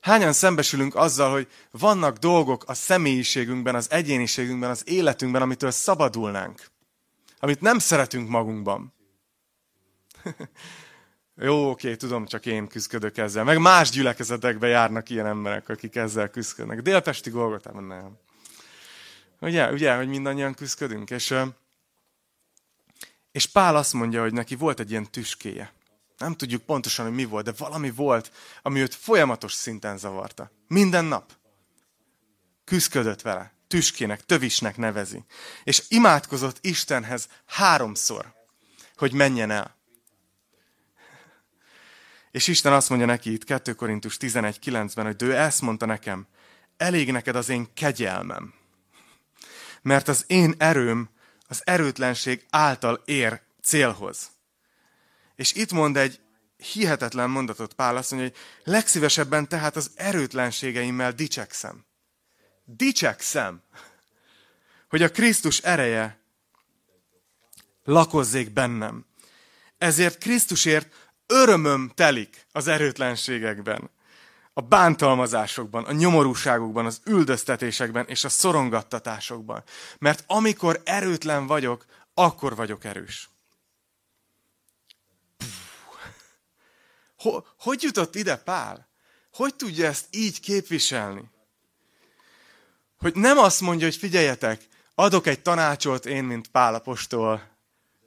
Speaker 2: Hányan szembesülünk azzal, hogy vannak dolgok a személyiségünkben, az egyéniségünkben, az életünkben, amitől szabadulnánk, amit nem szeretünk magunkban. Jó, oké, tudom, csak én küzdök ezzel. Meg más gyülekezetekbe járnak ilyen emberek, akik ezzel küzdködnek. Délpesti Golgotában nem. Ugye, ugye, hogy mindannyian küzdködünk. És, és Pál azt mondja, hogy neki volt egy ilyen tüskéje. Nem tudjuk pontosan, hogy mi volt, de valami volt, ami őt folyamatos szinten zavarta. Minden nap. Küzdködött vele. Tüskének, tövisnek nevezi. És imádkozott Istenhez háromszor, hogy menjen el. És Isten azt mondja neki itt 2 Korintus 11.9-ben, hogy ő ezt mondta nekem, elég neked az én kegyelmem mert az én erőm az erőtlenség által ér célhoz. És itt mond egy hihetetlen mondatot Pál, azt mondja, hogy legszívesebben tehát az erőtlenségeimmel dicsekszem. Dicsekszem, hogy a Krisztus ereje lakozzék bennem. Ezért Krisztusért örömöm telik az erőtlenségekben, a bántalmazásokban, a nyomorúságokban, az üldöztetésekben és a szorongattatásokban. Mert amikor erőtlen vagyok, akkor vagyok erős. Hogy jutott ide Pál? Hogy tudja ezt így képviselni? Hogy nem azt mondja, hogy figyeljetek, adok egy tanácsot én, mint Pál apostol,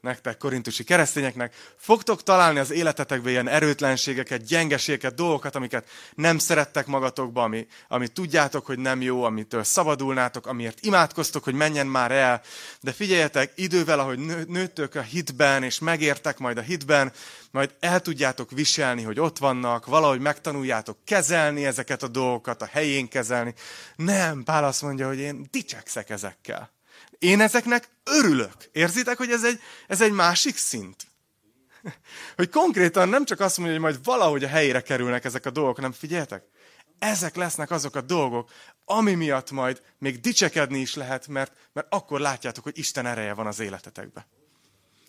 Speaker 2: nektek, korintusi keresztényeknek, fogtok találni az életetekben ilyen erőtlenségeket, gyengeségeket, dolgokat, amiket nem szerettek magatokba, ami, ami tudjátok, hogy nem jó, amitől szabadulnátok, amiért imádkoztok, hogy menjen már el. De figyeljetek, idővel, ahogy nőttök a hitben, és megértek majd a hitben, majd el tudjátok viselni, hogy ott vannak, valahogy megtanuljátok kezelni ezeket a dolgokat, a helyén kezelni. Nem, Pál azt mondja, hogy én dicsekszek ezekkel. Én ezeknek örülök. Érzitek, hogy ez egy, ez egy másik szint? Hogy konkrétan nem csak azt mondja, hogy majd valahogy a helyére kerülnek ezek a dolgok, hanem figyeljetek, ezek lesznek azok a dolgok, ami miatt majd még dicsekedni is lehet, mert, mert akkor látjátok, hogy Isten ereje van az életetekbe.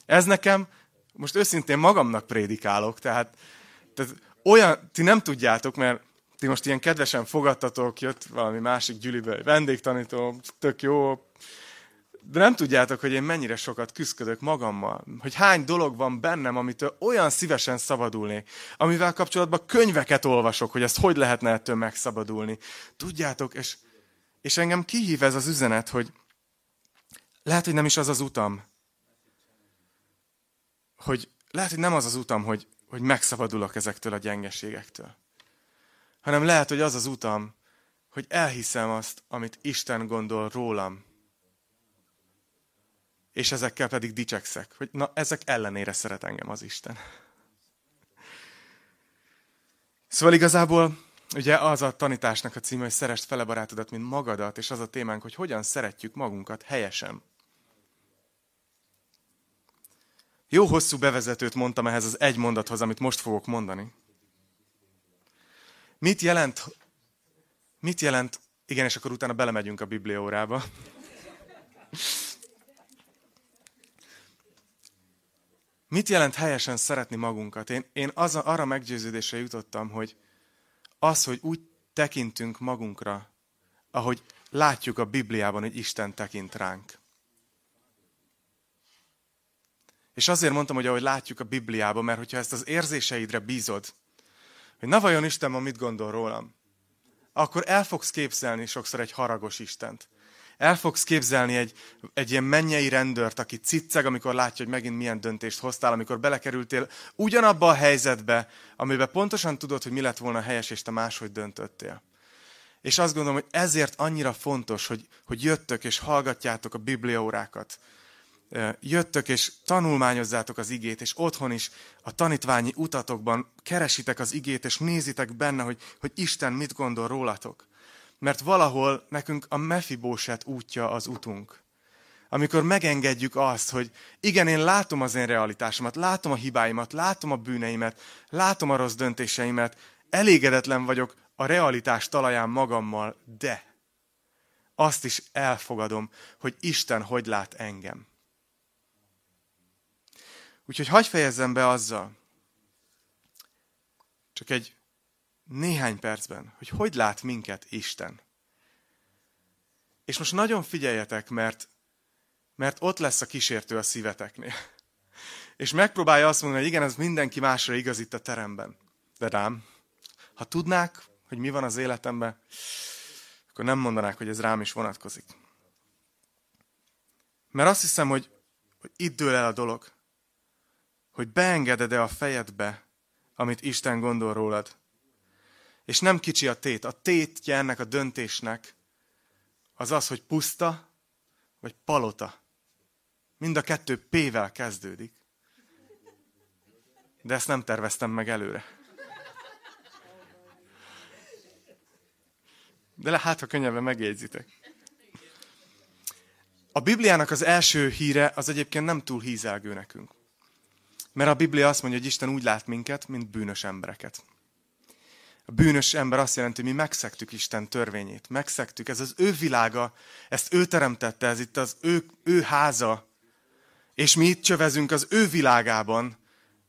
Speaker 2: Ez nekem, most őszintén magamnak prédikálok, tehát, tehát olyan, ti nem tudjátok, mert ti most ilyen kedvesen fogadtatok, jött valami másik gyűliből, vendégtanító, tök jó, de nem tudjátok, hogy én mennyire sokat küzdök magammal, hogy hány dolog van bennem, amitől olyan szívesen szabadulnék, amivel kapcsolatban könyveket olvasok, hogy ezt hogy lehetne ettől megszabadulni. Tudjátok, és, és engem kihív ez az üzenet, hogy lehet, hogy nem is az az utam, hogy lehet, hogy nem az az utam, hogy, hogy megszabadulok ezektől a gyengeségektől, hanem lehet, hogy az az utam, hogy elhiszem azt, amit Isten gondol rólam, és ezekkel pedig dicsekszek, hogy na, ezek ellenére szeret engem az Isten. Szóval igazából ugye az a tanításnak a címe, hogy szerest fele barátodat, mint magadat, és az a témánk, hogy hogyan szeretjük magunkat helyesen. Jó hosszú bevezetőt mondtam ehhez az egy mondathoz, amit most fogok mondani. Mit jelent, mit jelent, igen, és akkor utána belemegyünk a bibliórába. Mit jelent helyesen szeretni magunkat? Én, én az, arra meggyőződésre jutottam, hogy az, hogy úgy tekintünk magunkra, ahogy látjuk a Bibliában, hogy Isten tekint ránk. És azért mondtam, hogy ahogy látjuk a Bibliában, mert hogyha ezt az érzéseidre bízod, hogy na vajon Isten ma mit gondol rólam, akkor el fogsz képzelni sokszor egy haragos Istent el fogsz képzelni egy, egy ilyen mennyei rendőrt, aki cicceg, amikor látja, hogy megint milyen döntést hoztál, amikor belekerültél ugyanabba a helyzetbe, amiben pontosan tudod, hogy mi lett volna helyes, és te máshogy döntöttél. És azt gondolom, hogy ezért annyira fontos, hogy, hogy jöttök és hallgatjátok a bibliaórákat. Jöttök és tanulmányozzátok az igét, és otthon is a tanítványi utatokban keresitek az igét, és nézitek benne, hogy, hogy Isten mit gondol rólatok. Mert valahol nekünk a Mefibóset útja az utunk. Amikor megengedjük azt, hogy igen, én látom az én realitásomat, látom a hibáimat, látom a bűneimet, látom a rossz döntéseimet, elégedetlen vagyok a realitás talaján magammal, de azt is elfogadom, hogy Isten hogy lát engem. Úgyhogy hagyj fejezzem be azzal, csak egy néhány percben, hogy hogy lát minket Isten. És most nagyon figyeljetek, mert, mert ott lesz a kísértő a szíveteknél. És megpróbálja azt mondani, hogy igen, ez mindenki másra igaz itt a teremben. De rám, ha tudnák, hogy mi van az életemben, akkor nem mondanák, hogy ez rám is vonatkozik. Mert azt hiszem, hogy, hogy itt dől el a dolog, hogy beengeded-e a fejedbe, amit Isten gondol rólad, és nem kicsi a tét. A tétje ennek a döntésnek az az, hogy puszta, vagy palota. Mind a kettő P-vel kezdődik. De ezt nem terveztem meg előre. De le, hát, ha könnyebben megjegyzitek. A Bibliának az első híre az egyébként nem túl hízelgő nekünk. Mert a Biblia azt mondja, hogy Isten úgy lát minket, mint bűnös embereket. A bűnös ember azt jelenti, hogy mi megszektük Isten törvényét. Megszektük, ez az ő világa, ezt ő teremtette, ez itt az ő, ő háza. És mi itt csövezünk az ő világában,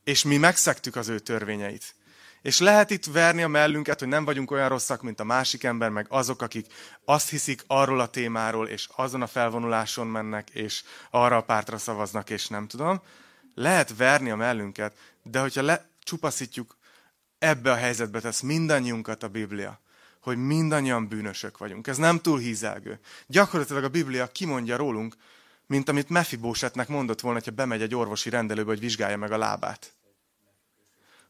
Speaker 2: és mi megszektük az ő törvényeit. És lehet itt verni a mellünket, hogy nem vagyunk olyan rosszak, mint a másik ember, meg azok, akik azt hiszik arról a témáról, és azon a felvonuláson mennek, és arra a pártra szavaznak, és nem tudom. Lehet verni a mellünket, de hogyha lecsupaszítjuk, ebbe a helyzetbe tesz mindannyiunkat a Biblia, hogy mindannyian bűnösök vagyunk. Ez nem túl hízelgő. Gyakorlatilag a Biblia kimondja rólunk, mint amit Mefibósetnek mondott volna, ha bemegy egy orvosi rendelőbe, hogy vizsgálja meg a lábát.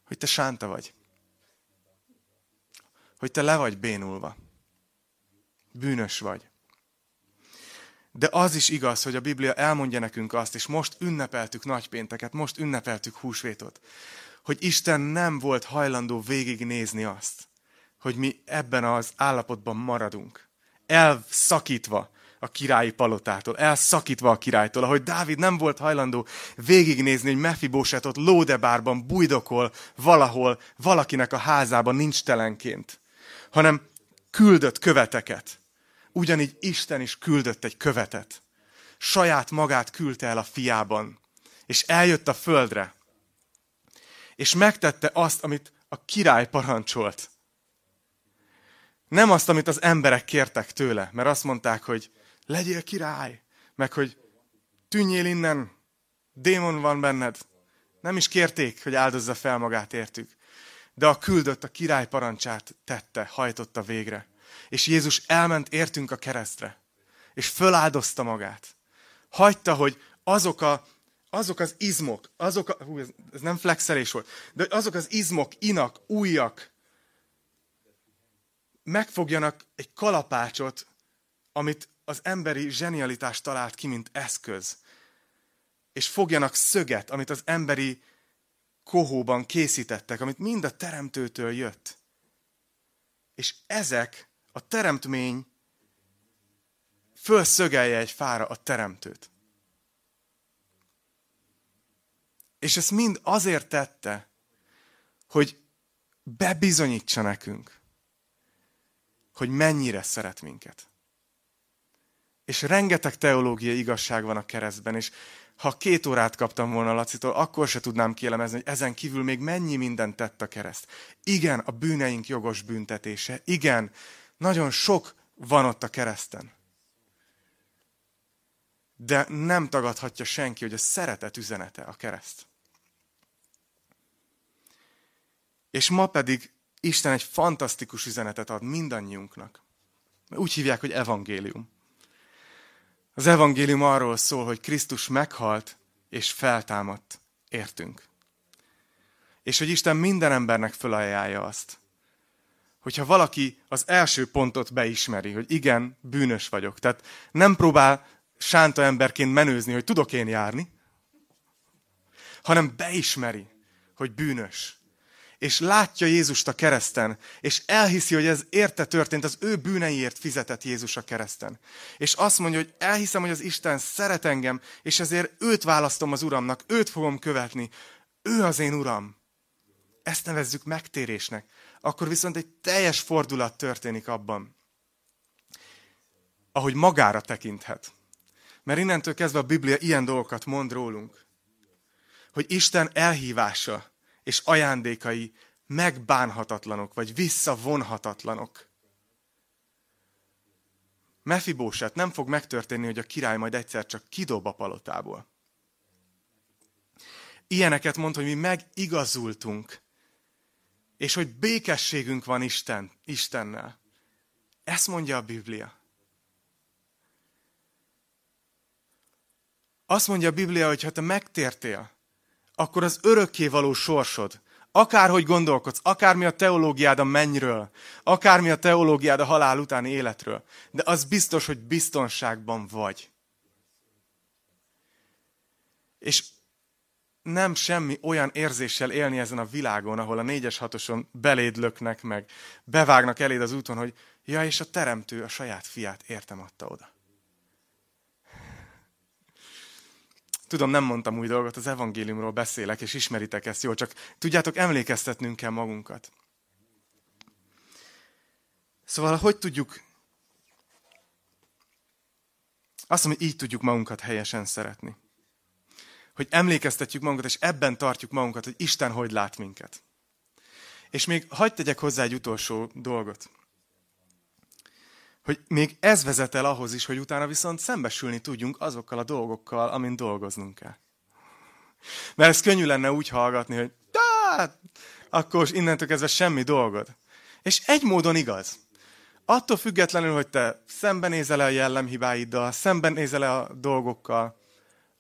Speaker 2: Hogy te sánta vagy hogy te le vagy bénulva. Bűnös vagy. De az is igaz, hogy a Biblia elmondja nekünk azt, és most ünnepeltük nagypénteket, most ünnepeltük húsvétot, hogy Isten nem volt hajlandó végignézni azt, hogy mi ebben az állapotban maradunk. Elszakítva a királyi palotától, elszakítva a királytól, ahogy Dávid nem volt hajlandó végignézni, hogy Mefibósetot lódebárban bujdokol valahol, valakinek a házában nincs telenként hanem küldött követeket. Ugyanígy Isten is küldött egy követet. Saját magát küldte el a fiában, és eljött a földre, és megtette azt, amit a király parancsolt. Nem azt, amit az emberek kértek tőle, mert azt mondták, hogy legyél király, meg hogy tűnjél innen, démon van benned. Nem is kérték, hogy áldozza fel magát értük de a küldött a király parancsát tette, hajtotta végre. És Jézus elment értünk a keresztre, és föláldozta magát. Hagyta, hogy azok, a, azok az izmok, azok a, hú, ez, ez nem flexelés volt, de azok az izmok, inak, újak megfogjanak egy kalapácsot, amit az emberi zsenialitás talált ki, mint eszköz. És fogjanak szöget, amit az emberi kohóban készítettek, amit mind a teremtőtől jött. És ezek a teremtmény fölszögelje egy fára a teremtőt. És ezt mind azért tette, hogy bebizonyítsa nekünk, hogy mennyire szeret minket. És rengeteg teológiai igazság van a keresztben, és ha két órát kaptam volna Lacitól, akkor se tudnám kielemezni, hogy ezen kívül még mennyi mindent tett a kereszt. Igen, a bűneink jogos büntetése. Igen, nagyon sok van ott a kereszten. De nem tagadhatja senki, hogy a szeretet üzenete a kereszt. És ma pedig Isten egy fantasztikus üzenetet ad mindannyiunknak. Úgy hívják, hogy evangélium. Az evangélium arról szól, hogy Krisztus meghalt és feltámadt. Értünk. És hogy Isten minden embernek fölajánlja azt, hogyha valaki az első pontot beismeri, hogy igen, bűnös vagyok. Tehát nem próbál sánta emberként menőzni, hogy tudok én járni, hanem beismeri, hogy bűnös és látja Jézust a kereszten, és elhiszi, hogy ez érte történt, az ő bűneiért fizetett Jézus a kereszten. És azt mondja, hogy elhiszem, hogy az Isten szeret engem, és ezért őt választom az Uramnak, őt fogom követni. Ő az én Uram. Ezt nevezzük megtérésnek. Akkor viszont egy teljes fordulat történik abban, ahogy magára tekinthet. Mert innentől kezdve a Biblia ilyen dolgokat mond rólunk. Hogy Isten elhívása és ajándékai megbánhatatlanok, vagy visszavonhatatlanok. Mefibóset nem fog megtörténni, hogy a király majd egyszer csak kidob a palotából. Ilyeneket mond, hogy mi megigazultunk, és hogy békességünk van Isten, Istennel. Ezt mondja a Biblia. Azt mondja a Biblia, hogy ha te megtértél, akkor az örökkévaló sorsod, akárhogy gondolkodsz, akármi a teológiád a mennyről, akármi a teológiád a halál utáni életről, de az biztos, hogy biztonságban vagy. És nem semmi olyan érzéssel élni ezen a világon, ahol a négyes hatoson beléd löknek meg, bevágnak eléd az úton, hogy ja, és a teremtő a saját fiát értem adta oda. Tudom, nem mondtam új dolgot, az evangéliumról beszélek, és ismeritek ezt jól, csak tudjátok, emlékeztetnünk kell magunkat. Szóval, hogy tudjuk, azt mondom, hogy így tudjuk magunkat helyesen szeretni. hogy emlékeztetjük magunkat, és ebben tartjuk magunkat, hogy Isten hogy lát minket. És még hagyd tegyek hozzá egy utolsó dolgot. Hogy még ez vezet el ahhoz is, hogy utána viszont szembesülni tudjunk azokkal a dolgokkal, amin dolgoznunk kell. Mert ez könnyű lenne úgy hallgatni, hogy akkor innentől kezdve semmi dolgod. És egy módon igaz. Attól függetlenül, hogy te szembenézel a jellemhibáiddal, szembenézel a dolgokkal,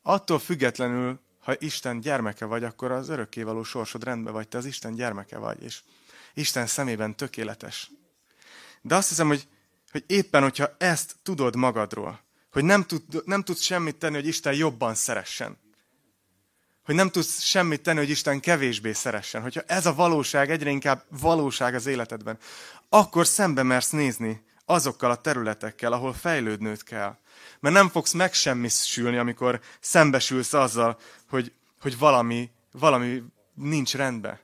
Speaker 2: attól függetlenül, ha Isten gyermeke vagy, akkor az örökkévaló sorsod rendben vagy, te az Isten gyermeke vagy, és Isten szemében tökéletes. De azt hiszem, hogy, hogy éppen, hogyha ezt tudod magadról, hogy nem, tud, nem tudsz semmit tenni, hogy Isten jobban szeressen, hogy nem tudsz semmit tenni, hogy Isten kevésbé szeressen, hogyha ez a valóság egyre inkább valóság az életedben, akkor szembe mersz nézni azokkal a területekkel, ahol fejlődnöd kell. Mert nem fogsz megsemmisülni, amikor szembesülsz azzal, hogy, hogy valami, valami nincs rendben.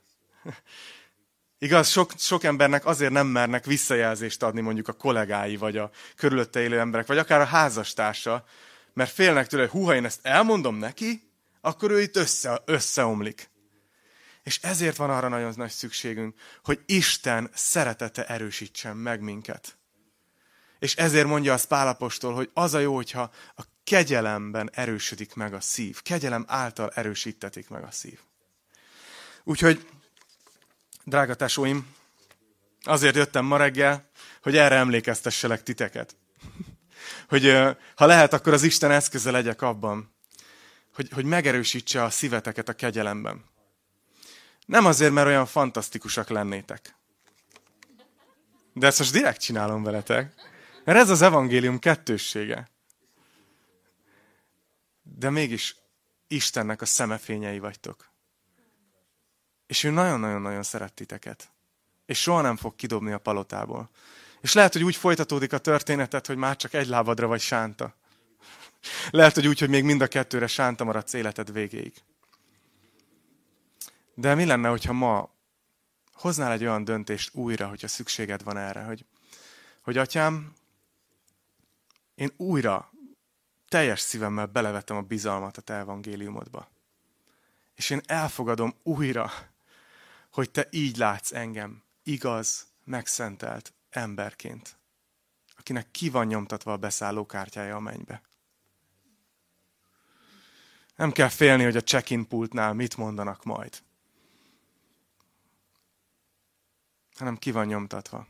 Speaker 2: Igaz, sok, sok embernek azért nem mernek visszajelzést adni mondjuk a kollégái, vagy a körülötte élő emberek, vagy akár a házastársa, mert félnek tőle, hogy húha, én ezt elmondom neki, akkor ő itt össze, összeomlik. És ezért van arra nagyon nagy szükségünk, hogy Isten szeretete erősítsen meg minket. És ezért mondja az Pálapostól, hogy az a jó, hogyha a kegyelemben erősödik meg a szív. Kegyelem által erősítetik meg a szív. Úgyhogy, drága tesóim, azért jöttem ma reggel, hogy erre emlékeztesselek titeket. Hogy ha lehet, akkor az Isten eszköze legyek abban, hogy, hogy megerősítse a szíveteket a kegyelemben. Nem azért, mert olyan fantasztikusak lennétek. De ezt most direkt csinálom veletek. Mert ez az evangélium kettőssége. De mégis Istennek a szemefényei vagytok. És ő nagyon-nagyon-nagyon szeret titeket. És soha nem fog kidobni a palotából. És lehet, hogy úgy folytatódik a történetet, hogy már csak egy lábadra vagy sánta. Lehet, hogy úgy, hogy még mind a kettőre sánta maradsz életed végéig. De mi lenne, hogyha ma hoznál egy olyan döntést újra, hogyha szükséged van erre, hogy, hogy atyám, én újra teljes szívemmel belevetem a bizalmat a te evangéliumodba. És én elfogadom újra, hogy te így látsz engem, igaz, megszentelt emberként, akinek ki van nyomtatva a beszállókártyája a mennybe. Nem kell félni, hogy a check-in pultnál mit mondanak majd. Hanem ki van nyomtatva.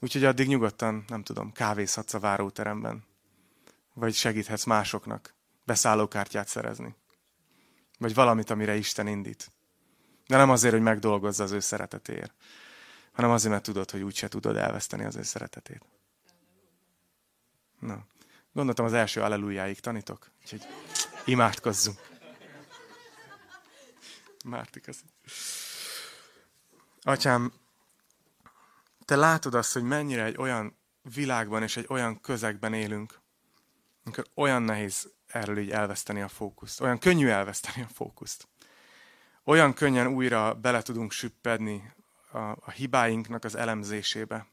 Speaker 2: Úgyhogy addig nyugodtan, nem tudom, kávézhatsz a váróteremben. Vagy segíthetsz másoknak beszállókártyát szerezni. Vagy valamit, amire Isten indít. De nem azért, hogy megdolgozza az ő szeretetéért, hanem azért, mert tudod, hogy úgyse tudod elveszteni az ő szeretetét. Na. Gondoltam az első allelujáig tanítok, úgyhogy imádkozzunk. Márti, Atyám, te látod azt, hogy mennyire egy olyan világban és egy olyan közegben élünk, amikor olyan nehéz erről így elveszteni a fókuszt. Olyan könnyű elveszteni a fókuszt. Olyan könnyen újra bele tudunk süppedni a, a hibáinknak az elemzésébe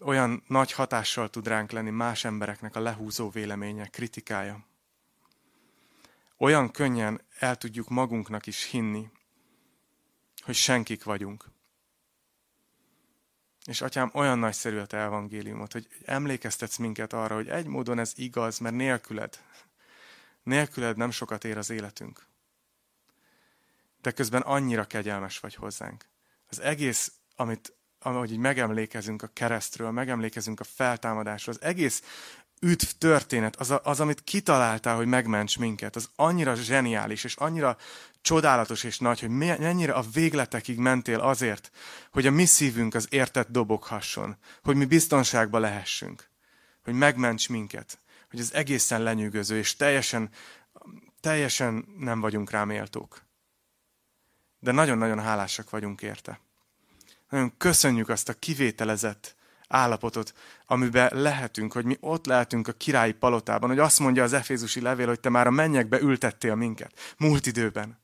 Speaker 2: olyan nagy hatással tud ránk lenni más embereknek a lehúzó véleménye, kritikája. Olyan könnyen el tudjuk magunknak is hinni, hogy senkik vagyunk. És atyám, olyan nagyszerű a te evangéliumot, hogy emlékeztetsz minket arra, hogy egy módon ez igaz, mert nélküled, nélküled nem sokat ér az életünk. De közben annyira kegyelmes vagy hozzánk. Az egész, amit ahogy így megemlékezünk a keresztről, megemlékezünk a feltámadásról, az egész üdv történet, az, a, az, amit kitaláltál, hogy megments minket, az annyira zseniális, és annyira csodálatos és nagy, hogy mennyire a végletekig mentél azért, hogy a mi szívünk az értett doboghasson, hogy mi biztonságba lehessünk, hogy megments minket, hogy ez egészen lenyűgöző, és teljesen, teljesen nem vagyunk rá méltók. De nagyon-nagyon hálásak vagyunk érte. Nagyon köszönjük azt a kivételezett állapotot, amiben lehetünk, hogy mi ott lehetünk a királyi palotában, hogy azt mondja az Efézusi levél, hogy te már a mennyekbe ültettél minket, múlt időben.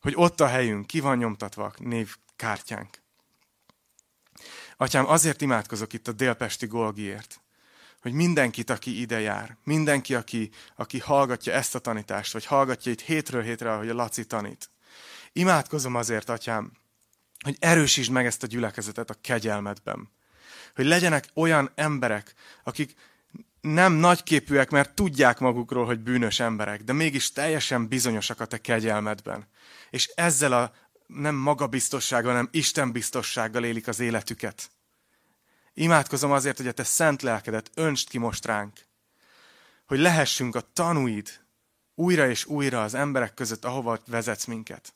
Speaker 2: Hogy ott a helyünk, ki van nyomtatva a névkártyánk. Atyám, azért imádkozok itt a délpesti Golgiért, hogy mindenkit, aki ide jár, mindenki, aki, aki hallgatja ezt a tanítást, vagy hallgatja itt hétről hétre, ahogy a Laci tanít. Imádkozom azért, atyám, hogy erősítsd meg ezt a gyülekezetet a kegyelmedben. Hogy legyenek olyan emberek, akik nem nagyképűek, mert tudják magukról, hogy bűnös emberek, de mégis teljesen bizonyosak a te kegyelmedben. És ezzel a nem magabiztossággal, hanem Isten biztossággal élik az életüket. Imádkozom azért, hogy a te szent lelkedet öntsd ki most ránk, hogy lehessünk a tanúid újra és újra az emberek között, ahova vezetsz minket.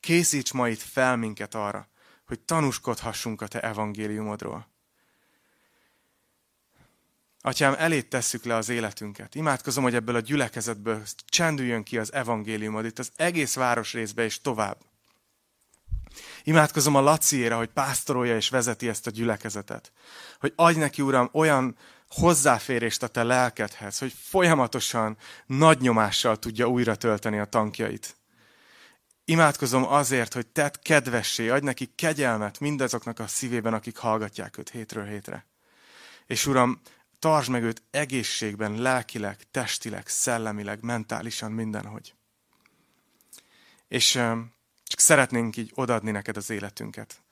Speaker 2: Készíts ma itt fel minket arra, hogy tanúskodhassunk a te evangéliumodról. Atyám, elét tesszük le az életünket. Imádkozom, hogy ebből a gyülekezetből csendüljön ki az evangéliumod itt az egész városrészbe és tovább. Imádkozom a Laciére, hogy pásztorolja és vezeti ezt a gyülekezetet. Hogy adj neki, Uram, olyan hozzáférést a te lelkedhez, hogy folyamatosan nagy nyomással tudja újra tölteni a tankjait. Imádkozom azért, hogy tedd kedvessé, adj neki kegyelmet mindazoknak a szívében, akik hallgatják őt hétről hétre. És Uram, tartsd meg őt egészségben, lelkileg, testileg, szellemileg, mentálisan, mindenhogy. És csak szeretnénk így odadni neked az életünket.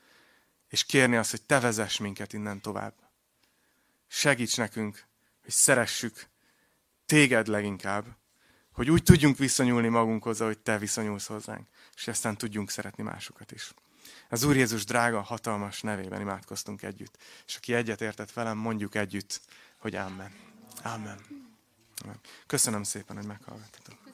Speaker 2: És kérni azt, hogy te vezess minket innen tovább. Segíts nekünk, hogy szeressük téged leginkább, hogy úgy tudjunk viszonyulni magunkhoz, hogy te viszonyulsz hozzánk, és aztán tudjunk szeretni másokat is. Az Úr Jézus drága, hatalmas nevében imádkoztunk együtt. És aki egyet értett velem, mondjuk együtt, hogy Amen. Amen. Köszönöm szépen, hogy meghallgattatok.